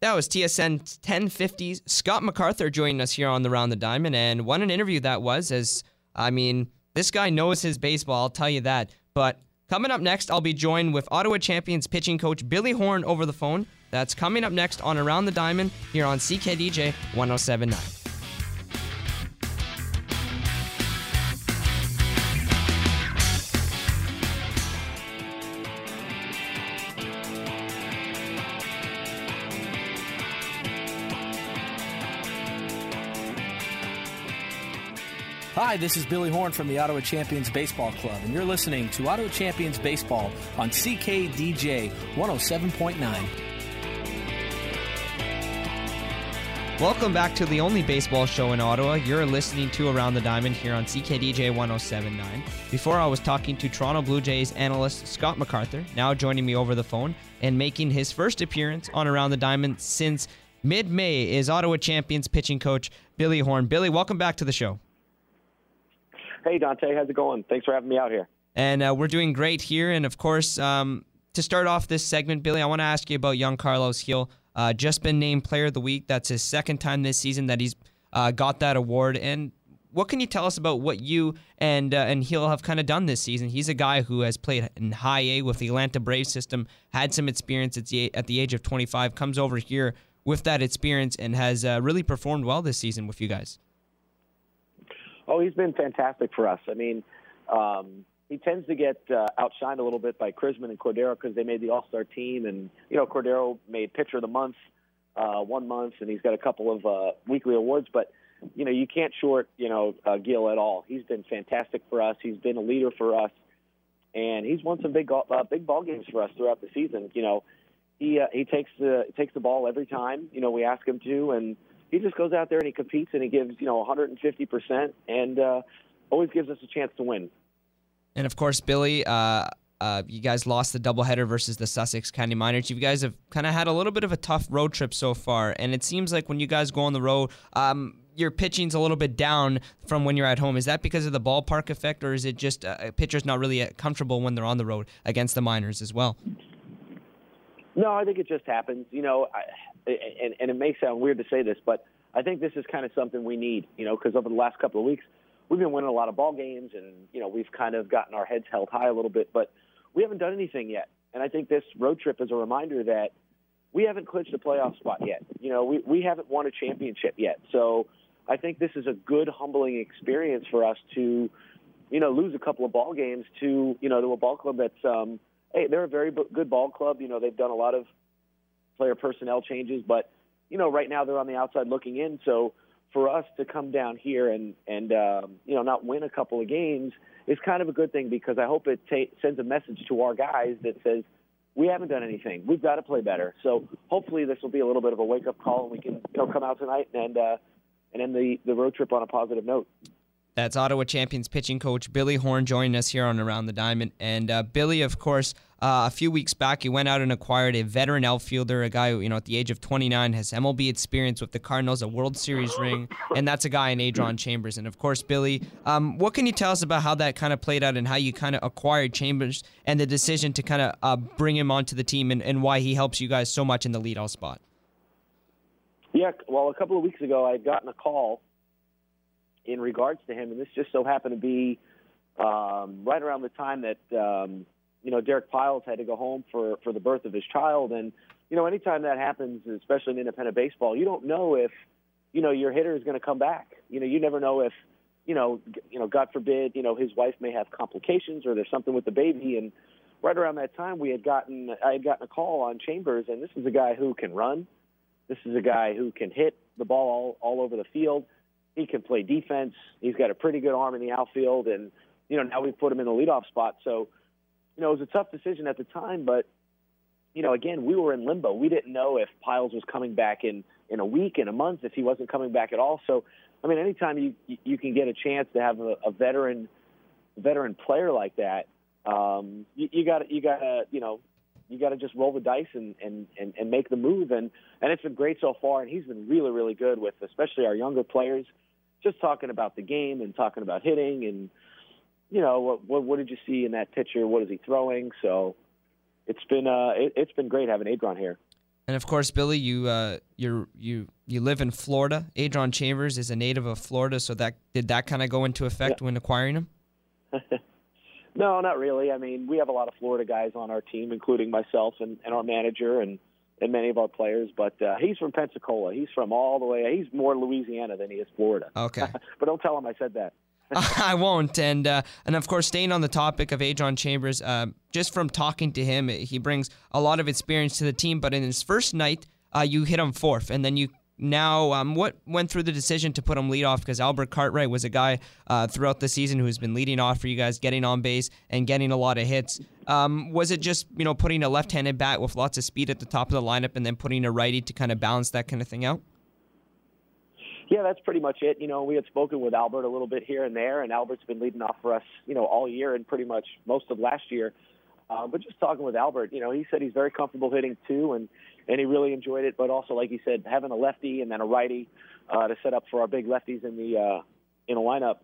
That was TSN 1050s Scott MacArthur joining us here on the Round the Diamond, and what an interview that was. As I mean, this guy knows his baseball. I'll tell you that. But coming up next, I'll be joined with Ottawa Champions pitching coach Billy Horn over the phone. That's coming up next on Around the Diamond here on CKDJ 1079. Hi, this is Billy Horn from the Ottawa Champions Baseball Club, and you're listening to Ottawa Champions Baseball on CKDJ 107.9. Welcome back to the only baseball show in Ottawa. You're listening to Around the Diamond here on CKDJ 1079. Before I was talking to Toronto Blue Jays analyst Scott MacArthur, now joining me over the phone and making his first appearance on Around the Diamond since mid May is Ottawa Champions pitching coach Billy Horn. Billy, welcome back to the show. Hey, Dante, how's it going? Thanks for having me out here. And uh, we're doing great here. And of course, um, to start off this segment, Billy, I want to ask you about young Carlos Gil. Uh, just been named Player of the Week. That's his second time this season that he's uh, got that award. And what can you tell us about what you and uh, and Gil have kind of done this season? He's a guy who has played in High A with the Atlanta Braves system, had some experience at the, at the age of 25, comes over here with that experience, and has uh, really performed well this season with you guys. Oh, he's been fantastic for us. I mean, um, he tends to get uh, outshined a little bit by Chrisman and Cordero because they made the All Star team, and you know Cordero made Pitcher of the Month uh, one month, and he's got a couple of uh, weekly awards. But you know you can't short you know uh, Gil at all. He's been fantastic for us. He's been a leader for us, and he's won some big uh, big ball games for us throughout the season. You know, he uh, he takes the takes the ball every time you know we ask him to, and he just goes out there and he competes and he gives you know 150 percent and uh, always gives us a chance to win. And of course, Billy, uh, uh, you guys lost the doubleheader versus the Sussex County Miners. You guys have kind of had a little bit of a tough road trip so far, and it seems like when you guys go on the road, um, your pitching's a little bit down from when you're at home. Is that because of the ballpark effect, or is it just uh, pitcher's not really uh, comfortable when they're on the road against the Miners as well? No, I think it just happens. You know, I, and, and it may sound weird to say this, but I think this is kind of something we need. You know, because over the last couple of weeks, we've been winning a lot of ball games, and you know, we've kind of gotten our heads held high a little bit, but we haven't done anything yet. And I think this road trip is a reminder that we haven't clinched a playoff spot yet. You know, we we haven't won a championship yet. So I think this is a good, humbling experience for us to, you know, lose a couple of ball games to, you know, to a ball club that's, um, hey, they're a very good ball club. You know, they've done a lot of player personnel changes, but you know, right now they're on the outside looking in. So for us to come down here and and um, you know not win a couple of games is kind of a good thing because I hope it ta- sends a message to our guys that says we haven't done anything. We've got to play better. So hopefully this will be a little bit of a wake up call and we can you know come out tonight and uh, and end the the road trip on a positive note. That's Ottawa Champions pitching coach Billy Horn joining us here on Around the Diamond. And uh, Billy, of course, uh, a few weeks back, he went out and acquired a veteran outfielder, a guy who, you know, at the age of 29 has MLB experience with the Cardinals, a World Series ring, and that's a guy in Adron Chambers. And of course, Billy, um, what can you tell us about how that kind of played out and how you kind of acquired Chambers and the decision to kind of uh, bring him onto the team and, and why he helps you guys so much in the leadoff spot? Yeah, well, a couple of weeks ago, I had gotten a call in regards to him, and this just so happened to be um, right around the time that um, you know Derek Piles had to go home for for the birth of his child, and you know anytime that happens, especially in independent baseball, you don't know if you know your hitter is going to come back. You know, you never know if you know you know God forbid you know his wife may have complications or there's something with the baby, and right around that time we had gotten I had gotten a call on Chambers, and this is a guy who can run. This is a guy who can hit the ball all, all over the field. He can play defense. He's got a pretty good arm in the outfield, and you know now we put him in the leadoff spot. So, you know, it was a tough decision at the time, but you know, again, we were in limbo. We didn't know if Piles was coming back in in a week, in a month, if he wasn't coming back at all. So, I mean, anytime you you can get a chance to have a, a veteran veteran player like that, um, you got you got to you know you got to just roll the dice and, and, and, and make the move. And, and it's been great so far. And he's been really, really good with especially our younger players, just talking about the game and talking about hitting and, you know, what, what, what did you see in that pitcher? What is he throwing? So it's been, uh, it, has been great having Adron here. And of course, Billy, you uh, you you you live in Florida. Adron Chambers is a native of Florida, so that did that kind of go into effect yeah. when acquiring him? No, not really. I mean, we have a lot of Florida guys on our team, including myself and, and our manager and and many of our players. But uh, he's from Pensacola. He's from all the way. He's more Louisiana than he is Florida. Okay. but don't tell him I said that. I won't. And uh, and of course, staying on the topic of Adron Chambers, uh, just from talking to him, he brings a lot of experience to the team. But in his first night, uh, you hit him fourth, and then you now, um, what went through the decision to put him lead off? Because Albert Cartwright was a guy uh, throughout the season who's been leading off for you guys, getting on base and getting a lot of hits. Um, was it just you know putting a left-handed bat with lots of speed at the top of the lineup and then putting a righty to kind of balance that kind of thing out? Yeah, that's pretty much it. You know, we had spoken with Albert a little bit here and there, and Albert's been leading off for us, you know, all year and pretty much most of last year. Uh, but just talking with Albert, you know, he said he's very comfortable hitting two, and and he really enjoyed it. But also, like he said, having a lefty and then a righty uh, to set up for our big lefties in the uh, in a lineup,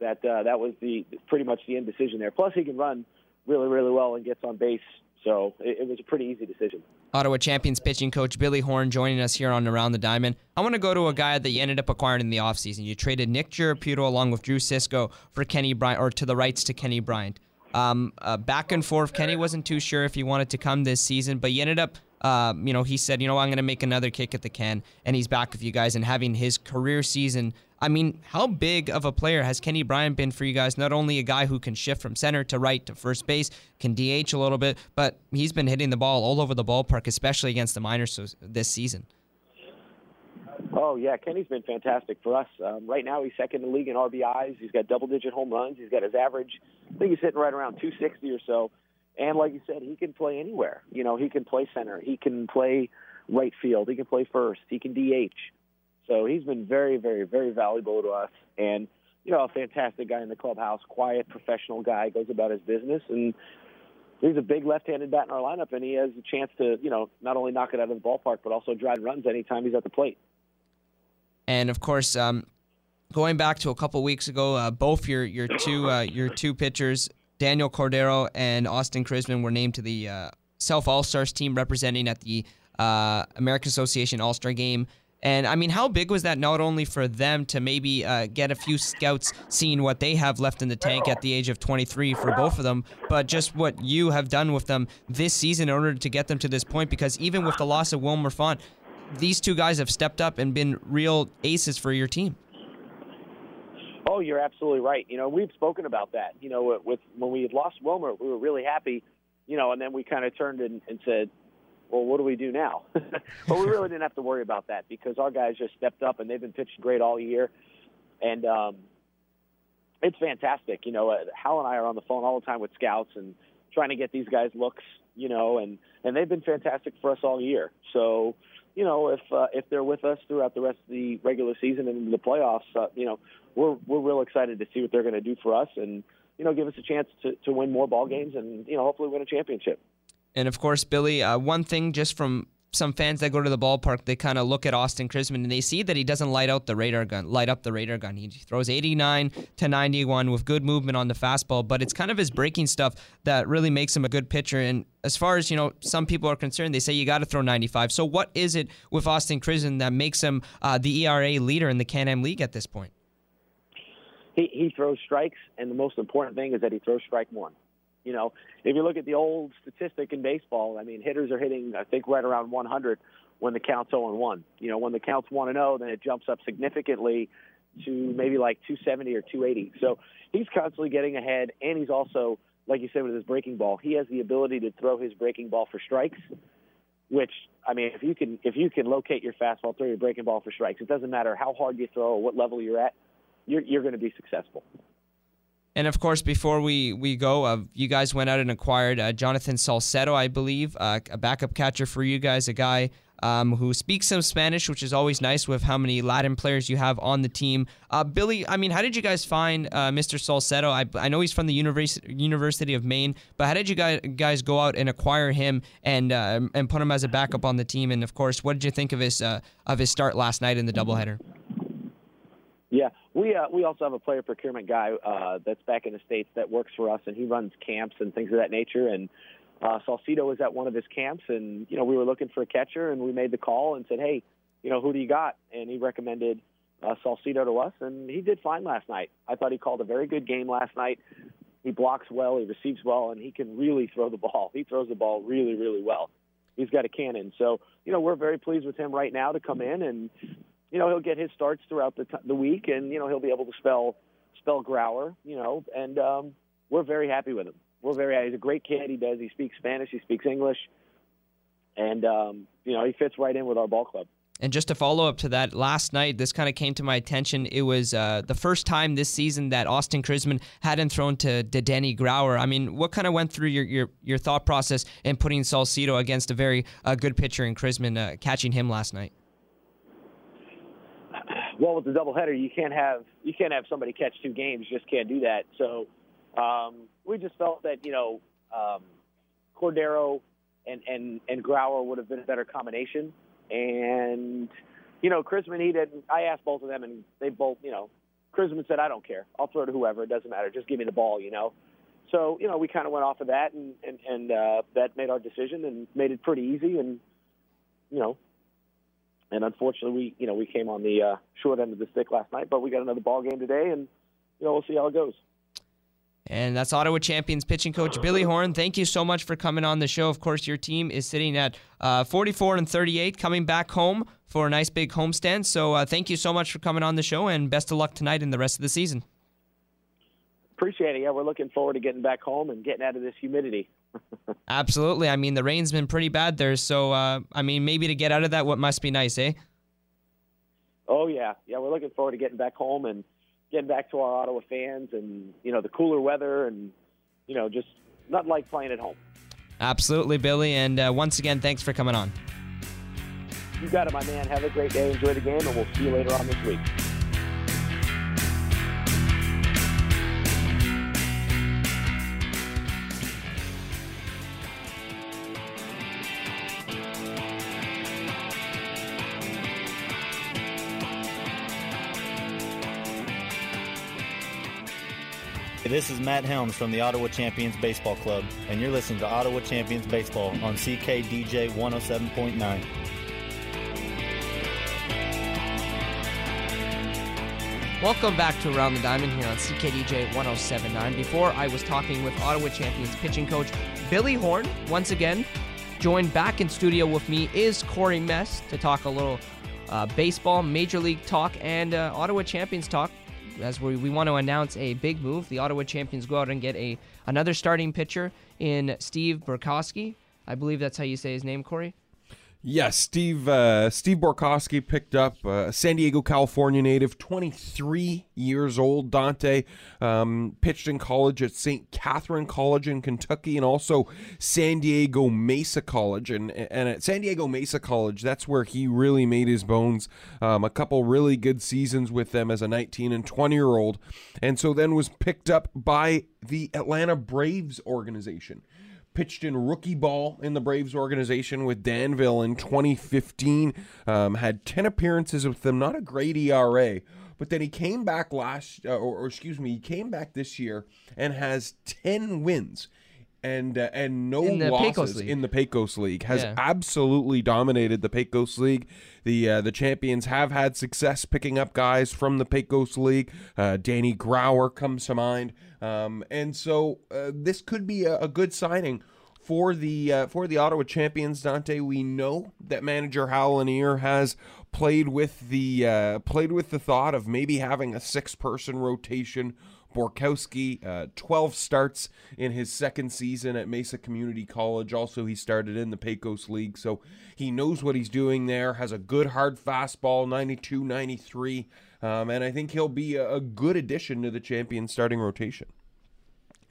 that uh, that was the pretty much the end decision there. Plus, he can run really, really well and gets on base. So it, it was a pretty easy decision. Ottawa Champions pitching coach Billy Horn joining us here on Around the Diamond. I want to go to a guy that you ended up acquiring in the offseason. You traded Nick Giraputo along with Drew Cisco for Kenny Bryant, or to the rights to Kenny Bryant. Um, uh, back and forth. Kenny wasn't too sure if he wanted to come this season, but he ended up uh, you know, he said, you know, I'm going to make another kick at the can, and he's back with you guys and having his career season. I mean, how big of a player has Kenny Bryant been for you guys? Not only a guy who can shift from center to right to first base, can DH a little bit, but he's been hitting the ball all over the ballpark, especially against the minors this season. Oh yeah, Kenny's been fantastic for us. Um, right now, he's second in the league in RBIs. He's got double-digit home runs. He's got his average. I think he's hitting right around 260 or so. And like you said, he can play anywhere. You know, he can play center. He can play right field. He can play first. He can DH. So he's been very, very, very valuable to us. And, you know, a fantastic guy in the clubhouse, quiet, professional guy, goes about his business. And he's a big left-handed bat in our lineup, and he has a chance to, you know, not only knock it out of the ballpark, but also drive runs anytime he's at the plate. And of course, um, going back to a couple weeks ago, uh, both your your two uh, your two pitchers Daniel Cordero and Austin Chrisman were named to the uh, Self All Stars team representing at the uh, American Association All Star Game. And I mean, how big was that not only for them to maybe uh, get a few scouts seeing what they have left in the tank at the age of 23 for both of them, but just what you have done with them this season in order to get them to this point? Because even with the loss of Wilmer Font, these two guys have stepped up and been real aces for your team. Oh, you're absolutely right. You know, we've spoken about that. You know, with when we had lost Wilmer, we were really happy. You know, and then we kind of turned and, and said, well, what do we do now? but we really didn't have to worry about that because our guys just stepped up and they've been pitching great all year, and um, it's fantastic. You know, uh, Hal and I are on the phone all the time with scouts and trying to get these guys looks. You know, and and they've been fantastic for us all year. So, you know, if uh, if they're with us throughout the rest of the regular season and the playoffs, uh, you know, we're we're real excited to see what they're going to do for us and you know give us a chance to to win more ball games and you know hopefully win a championship. And of course, Billy, uh, one thing just from some fans that go to the ballpark, they kind of look at Austin Chrisman and they see that he doesn't light out the radar gun, light up the radar gun. He throws 89 to 91 with good movement on the fastball, but it's kind of his breaking stuff that really makes him a good pitcher. And as far as you know, some people are concerned, they say you got to throw 95. So what is it with Austin Chrisman that makes him uh, the ERA leader in the Can-Am League at this point? He he throws strikes, and the most important thing is that he throws strike one. You know, if you look at the old statistic in baseball, I mean, hitters are hitting, I think, right around 100 when the count's 0 and 1. You know, when the count's 1 and 0, then it jumps up significantly to maybe like 270 or 280. So he's constantly getting ahead, and he's also, like you said, with his breaking ball, he has the ability to throw his breaking ball for strikes. Which I mean, if you can if you can locate your fastball, throw your breaking ball for strikes. It doesn't matter how hard you throw or what level you're at, you're you're going to be successful. And of course, before we we go, uh, you guys went out and acquired uh, Jonathan Salcedo, I believe, uh, a backup catcher for you guys, a guy um, who speaks some Spanish, which is always nice with how many Latin players you have on the team. Uh, Billy, I mean, how did you guys find uh, Mr. Salcedo? I, I know he's from the University University of Maine, but how did you guys guys go out and acquire him and uh, and put him as a backup on the team? And of course, what did you think of his of his start last night in the doubleheader? Yeah, we uh, we also have a player procurement guy uh, that's back in the states that works for us, and he runs camps and things of that nature. And uh, Salcedo was at one of his camps, and you know we were looking for a catcher, and we made the call and said, hey, you know who do you got? And he recommended uh, Salcedo to us, and he did fine last night. I thought he called a very good game last night. He blocks well, he receives well, and he can really throw the ball. He throws the ball really, really well. He's got a cannon. So, you know, we're very pleased with him right now to come in and you know he'll get his starts throughout the t- the week, and you know he'll be able to spell spell Grauer, you know, and um, we're very happy with him. We're very he's a great kid. He does he speaks Spanish, he speaks English, and um, you know he fits right in with our ball club. And just to follow up to that, last night this kind of came to my attention. It was uh, the first time this season that Austin Chrisman hadn't thrown to, to Danny Grauer. I mean, what kind of went through your, your, your thought process in putting Salcedo against a very uh, good pitcher in Chrisman, uh, catching him last night? Well with the doubleheader, you can't have you can't have somebody catch two games. You just can't do that. So um, we just felt that you know um, Cordero and and and Grauer would have been a better combination. And you know, Chrisman, he didn't. I asked both of them, and they both, you know, Chrisman said, "I don't care. I'll throw to whoever. It doesn't matter. Just give me the ball." You know. So you know, we kind of went off of that, and and and uh, that made our decision and made it pretty easy. And you know, and unfortunately, we you know we came on the uh, short end of the stick last night, but we got another ball game today, and you know we'll see how it goes. And that's Ottawa Champions pitching coach Billy Horn. Thank you so much for coming on the show. Of course, your team is sitting at uh, 44 and 38, coming back home for a nice big homestand. So uh, thank you so much for coming on the show, and best of luck tonight and the rest of the season. Appreciate it. Yeah, we're looking forward to getting back home and getting out of this humidity. Absolutely. I mean, the rain's been pretty bad there, so uh, I mean, maybe to get out of that, what must be nice, eh? Oh yeah, yeah. We're looking forward to getting back home and getting back to our Ottawa fans, and you know the cooler weather, and you know just not like playing at home. Absolutely, Billy. And uh, once again, thanks for coming on. You got it, my man. Have a great day. Enjoy the game, and we'll see you later on this week. This is Matt Helms from the Ottawa Champions Baseball Club, and you're listening to Ottawa Champions Baseball on CKDJ 107.9. Welcome back to Around the Diamond here on CKDJ 1079. Before I was talking with Ottawa Champions pitching coach Billy Horn. Once again, joined back in studio with me is Corey Mess to talk a little uh, baseball, Major League talk, and uh, Ottawa Champions talk as we, we want to announce a big move. The Ottawa champions go out and get a another starting pitcher in Steve Burkowski. I believe that's how you say his name, Corey. Yes, Steve uh, Steve Borkowski picked up uh, a San Diego, California native, 23 years old. Dante um, pitched in college at St. Catharine College in Kentucky, and also San Diego Mesa College. And and at San Diego Mesa College, that's where he really made his bones. Um, a couple really good seasons with them as a 19 and 20 year old, and so then was picked up by the Atlanta Braves organization pitched in rookie ball in the Braves organization with Danville in 2015. Um, had 10 appearances with them, not a great ERA. But then he came back last, uh, or, or, excuse me, he came back this year and has 10 wins and uh, and no In the losses in the Pecos League. Has Yeah. absolutely dominated the Pecos League. The uh, the champions have had success picking up guys from the Pecos League. Uh, Danny Grauer comes to mind, um, and so uh, this could be a, a good signing for the uh, for the Ottawa champions. Dante, we know that manager Hal Lanier has played with the uh, played with the thought of maybe having a six person rotation. Borkowski, uh, 12 starts in his second season at Mesa Community College. Also, he started in the Pecos League, so he knows what he's doing there. Has a good hard fastball, 92, 93, um, and I think he'll be a, a good addition to the champion starting rotation.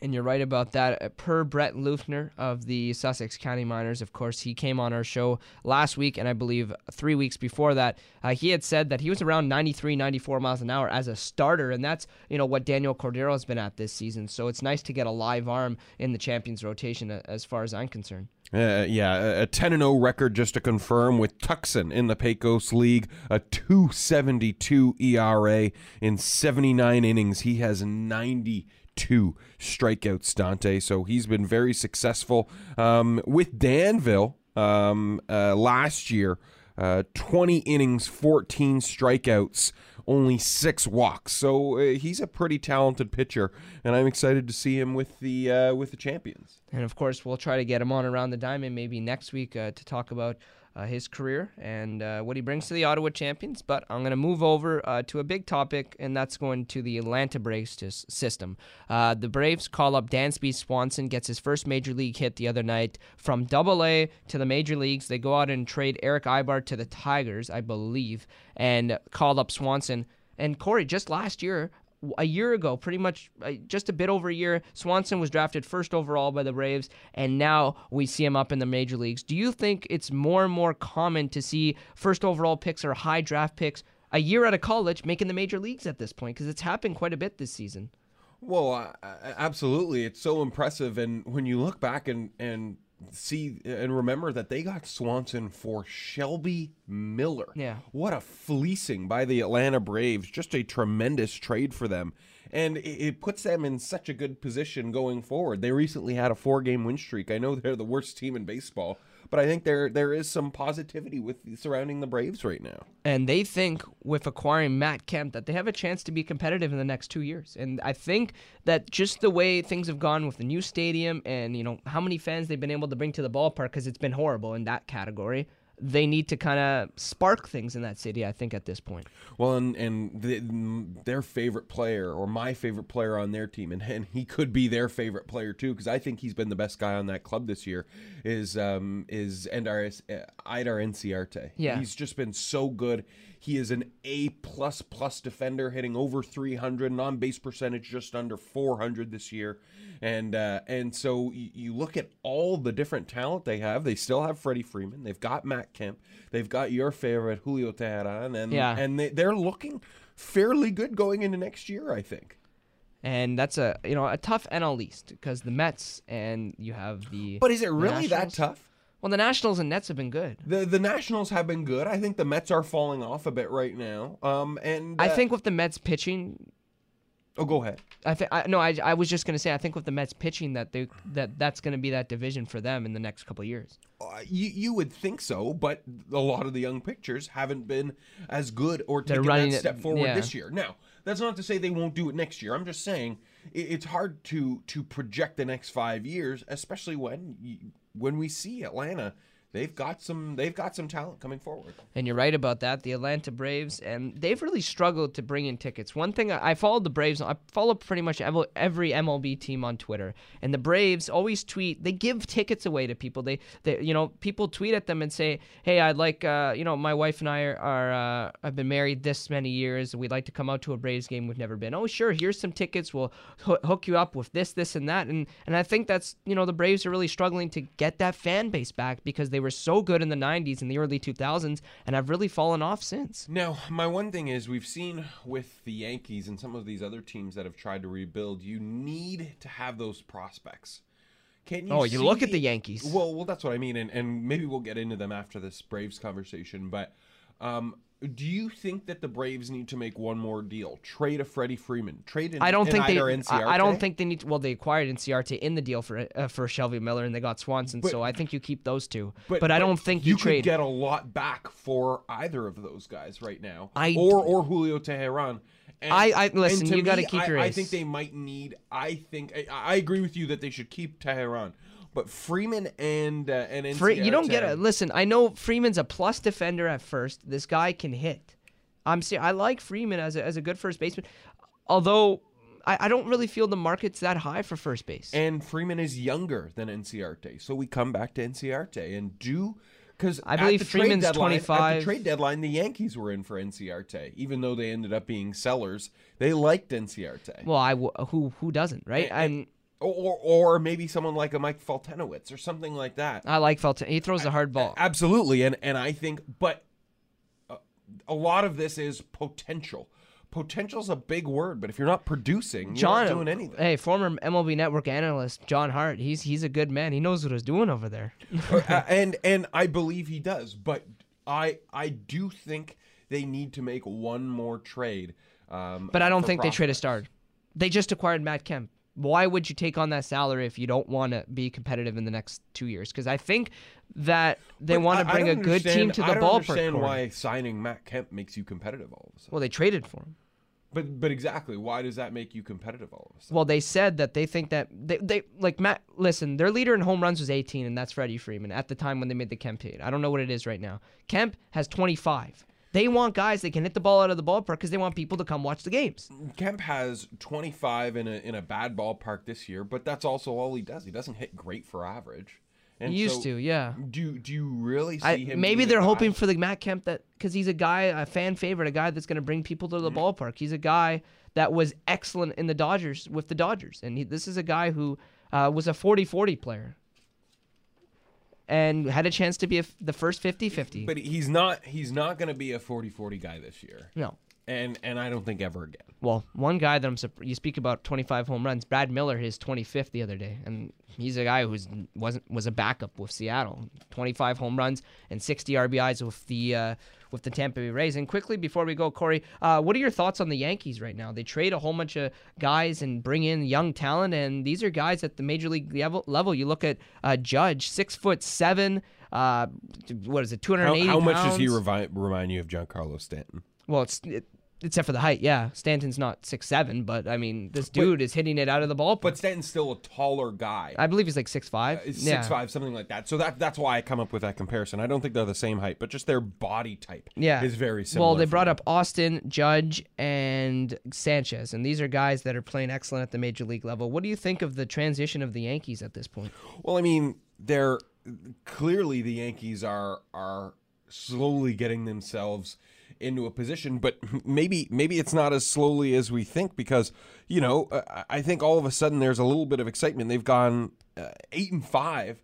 And you're right about that. Uh, Per Brett Lufner of the Sussex County Miners, of course, he came on our show last week, and I believe three weeks before that, uh, he had said that he was around 93, 94 miles an hour as a starter, and that's you know what Daniel Cordero has been at this season. So it's nice to get a live arm in the champions rotation, uh, as far as I'm concerned. Uh, yeah, a- a 10 and 0 record just to confirm with Tucson in the Pecos League, a 272 ERA in 79 innings. He has 92 strikeouts, Dante. So he's been very successful. Um, with Danville um, uh, last year, uh, 20 innings, 14 strikeouts, only six walks. So uh, he's a pretty talented pitcher, and I'm excited to see him with the uh, with the champions. And of course, we'll try to get him on around the diamond maybe next week uh, to talk about uh, his career and uh, what he brings to the Ottawa Champions. But I'm going to move over uh, to a big topic, and that's going to the Atlanta Braves system. Uh, the Braves call up Dansby Swanson, gets his first major league hit the other night from Double A to the major leagues. They go out and trade Erick Aybar to the Tigers, I believe, and called up Swanson. And Corey, just last year, a year ago, pretty much uh, just a bit over a year, Swanson was drafted first overall by the Braves, and now we see him up in the major leagues. Do you think it's more and more common to see first overall picks or high draft picks a year out of college making the major leagues at this point? Because it's happened quite a bit this season. Well, uh, absolutely, it's so impressive, and when you look back and and see and remember that they got Swanson for Shelby Miller. Yeah. What a fleecing by the Atlanta Braves! Just a tremendous trade for them, and it, it puts them in such a good position going forward. They recently had a four-game win streak. I know they're the worst team in baseball, but I think there there is some positivity with surrounding the Braves right now. And they think with acquiring Matt Kemp that they have a chance to be competitive in the next two years. And I think that just the way things have gone with the new stadium and you know how many fans they've been able to bring to the ballpark because it's been horrible in that category. They need to kind of spark things in that city. I think at this point. Well, and and the, their favorite player, or my favorite player on their team, and, and he could be their favorite player too, because I think he's been the best guy on that club this year. Is um is Ender uh, Idar Inciarte. Yeah. he's just been so good. He is an A plus plus defender, hitting over 300, non base percentage just under 400 this year, and uh, and so you, you look at all the different talent they have. They still have Freddie Freeman. They've got Matt Kemp. They've got your favorite Julio Teheran, and Yeah. and they, they're looking fairly good going into next year. I think. And that's a you know a tough NL East because the Mets and you have the. But is it really that tough? Well, the Nationals and Nets have been good. The the Nationals have been good. I think the Mets are falling off a bit right now. Um, and I uh, think with the Mets pitching, Oh, go ahead. I think I no, I, I was just gonna say I think with the Mets pitching that they that that's gonna be that division for them in the next couple of years. Uh, you you would think so, but a lot of the young pitchers haven't been as good or taken that it- step forward yeah. this year. Now, that's not to say they won't do it next year. I'm just saying i- it's hard to to project the next five years, especially when you, when we see Atlanta they've got some they've got some talent coming forward. And you're right about that. The Atlanta Braves, and they've really struggled to bring in tickets. One thing I I followed the Braves. I follow pretty much every MLB team on Twitter, and the Braves always tweet. They give tickets away to people. They, they you know, people tweet at them and say, "Hey, I'd like, uh, you know, my wife and I are, are uh, I've been married this many years. We'd like to come out to a Braves game we've never been. Oh, sure. Here's some tickets. We'll hoo- hook you up with this, this, and that. And and I think that's you know the Braves are really struggling to get that fan base back because they were so good in the '90s and the early 2000s, and have really fallen off since. Now, my one thing is we've seen with the Yankees and some of these other teams that have tried to rebuild, you need to have those prospects. Can you Oh, you see look at the Yankees. Well, well, that's what I mean, and, and maybe we'll get into them after this Braves conversation. But um, do you think that the Braves need to make one more deal? Trade a Freddie Freeman. Trade an, I don't think they. I, I don't think they need. To, well, they acquired Inciarte in the deal for uh, for Shelby Miller, and they got Swanson. But- so I think you keep those two. But, I don't think you, you trade. could get a lot back for either of those guys right now, I- or or Julio Teheran. And, I- I- listen, you gotta keep your I, I think they might need. I think I, I agree with you that they should keep Teheran, but Freeman and uh, and Free, you don't get it. Listen, I know Freeman's a plus defender at first. This guy can hit. I'm ser- I like Freeman as a, as a good first baseman, although I, I don't really feel the market's that high for first base. And Freeman is younger than Inciarte, so we come back to Inciarte and do because I believe Freeman's At 25. the trade deadline, the Yankees were in for Inciarte, even though they ended up being sellers. They liked Inciarte. well, I w- who who doesn't right? And- And or, or maybe someone like a Mike Foltynewicz or something like that. I like Felton. He throws a hard ball. Absolutely, and and I think, but uh, a lot of this is potential. Potential's a big word, but if you're not producing, you're John, not doing anything. hey, former MLB Network analyst John Hart. He's he's a good man. He knows what he's doing over there. Uh, and and I believe he does, but I I do think they need to make one more trade. Um, But I don't think they trade a star. They just acquired Matt Kemp. Why would you take on that salary if you don't want to be competitive in the next two years? Because I think that they want to bring a good team understand- to I the don't ballpark. understand Corey. why signing Matt Kemp makes you competitive all of a sudden. Well, they traded for him. But but exactly, why does that make you competitive all of a sudden? Well, they said that they think that they, they like Matt. Listen, their leader in home runs was 18, and that's Freddie Freeman at the time when they made the Kemp trade. I don't know what it is right now. Kemp has 25. They want guys that can hit the ball out of the ballpark because they want people to come watch the games. Kemp has 25 in a in a bad ballpark this year, but that's also all he does. He doesn't hit great for average. And He used so to, yeah. Do do you really see I, him? maybe they're hoping for the Matt Kemp that because he's a guy, a fan favorite, a guy that's going to bring people to the ballpark. He's a guy that was excellent in the Dodgers with the Dodgers, and he, this is a guy who uh, was a 40-40 player and had a chance to be a f the first 50-50. But he's not he's not going to be a 40-40 guy this year. No. And and I don't think ever again. Well, one guy that I'm you speak about 25 home runs, Brad Miller, his 25th the other day, and he's a guy who's wasn't was a backup with Seattle, 25 home runs and 60 RBIs with the uh, with the Tampa Bay Rays. And quickly before we go, Corey, uh, what are your thoughts on the Yankees right now? They trade a whole bunch of guys and bring in young talent, and these are guys at the major league level. level. You look at uh, Judge, six foot seven. Uh, what is it, How, 280 how much does he revi- remind you of Giancarlo Stanton? Well, it's it, except for the height. Yeah, Stanton's not six seven, but I mean, this dude is hitting it out of the ballpark. But Stanton's still a taller guy. I believe he's like six five. Uh, Six yeah. five, something like that. So that that's why I come up with that comparison. I don't think they're the same height, but just their body type Yeah, is very similar. Well, they brought them. up Austin, Judge, and Sanchez, and these are guys that are playing excellent at the major league level. What do you think of the transition of the Yankees at this point? Well, I mean, they're clearly the Yankees are are slowly getting themselves into a position, but maybe maybe it's not as slowly as we think because you know I think all of a sudden there's a little bit of excitement. They've gone uh, eight and five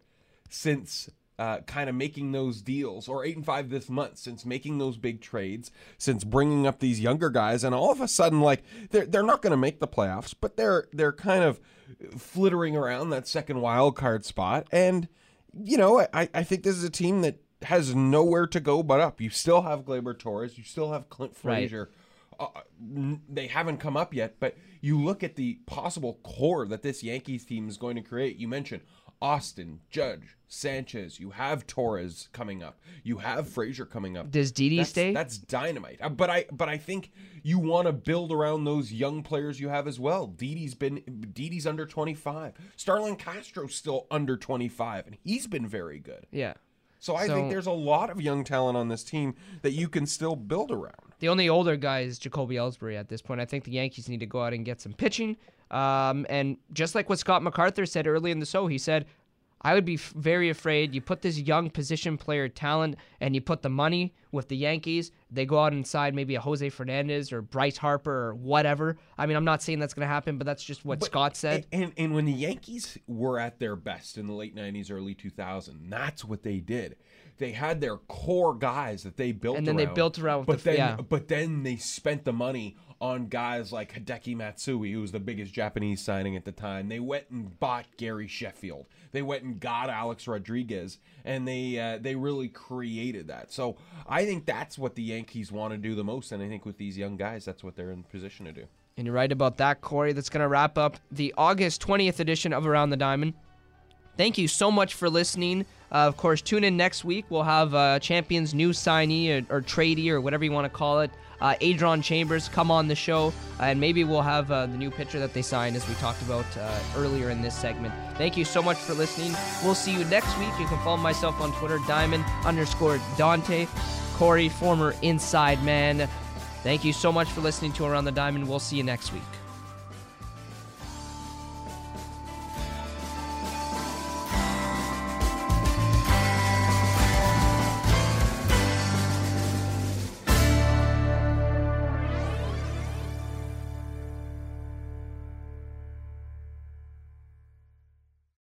since uh, kind of making those deals, or eight and five this month since making those big trades, since bringing up these younger guys, and all of a sudden, like they're they're not going to make the playoffs, but they're they're kind of flittering around that second wild card spot, and you know I I think this is a team that has nowhere to go but up. You still have Gleyber Torres, you still have Clint Right. Frazier. Uh, n- they haven't come up yet, but you look at the possible core that this Yankees team is going to create. You mentioned Austin, Judge, Sanchez. You have Torres coming up. You have Frazier coming up. Does Didi That's- stay? That's dynamite. Uh, But I but I think you want to build around those young players you have as well. Didi's been Didi's under 25. Starlin Castro's still under 25 and he's been very good. Yeah. So I think there's a lot of young talent on this team that you can still build around. The only older guy is Jacoby Ellsbury at this point. I think the Yankees need to go out and get some pitching. Um, and just like what Scott MacArthur said early in the show, he said, I would be f- very afraid. You put this young position player talent and you put the money with the Yankees. They go out and sign maybe a Jose Fernandez or Bryce Harper or whatever. I mean, I'm not saying that's going to happen, but that's just what Scott said. And and when the Yankees were at their best in the late '90s, early 2000, that's what they did. They had their core guys that they built, And then they built around with But the- then, yeah. but then they spent the money on guys like Hideki Matsui, who was the biggest Japanese signing at the time. They went and bought Gary Sheffield. They went and got Alex Rodriguez, and they uh, they really created that. So I think that's what the Yankees want to do the most, and I think with these young guys, that's what they're in position to do. And you're right about that, Corey. That's going to wrap up the August 20th edition of Around the Diamond. Thank you so much for listening. Uh, of course, tune in next week. We'll have uh, Champions new signee or, or tradee or whatever you want to call it. Uh, Adron Chambers come on the show, and maybe we'll have uh, the new pitcher that they signed, as we talked about uh, earlier in this segment. Thank you so much for listening. We'll see you next week. You can follow myself on Twitter, Diamond underscore Dante. Corey, former inside man. Thank you so much for listening to Around the Diamond. We'll see you next week.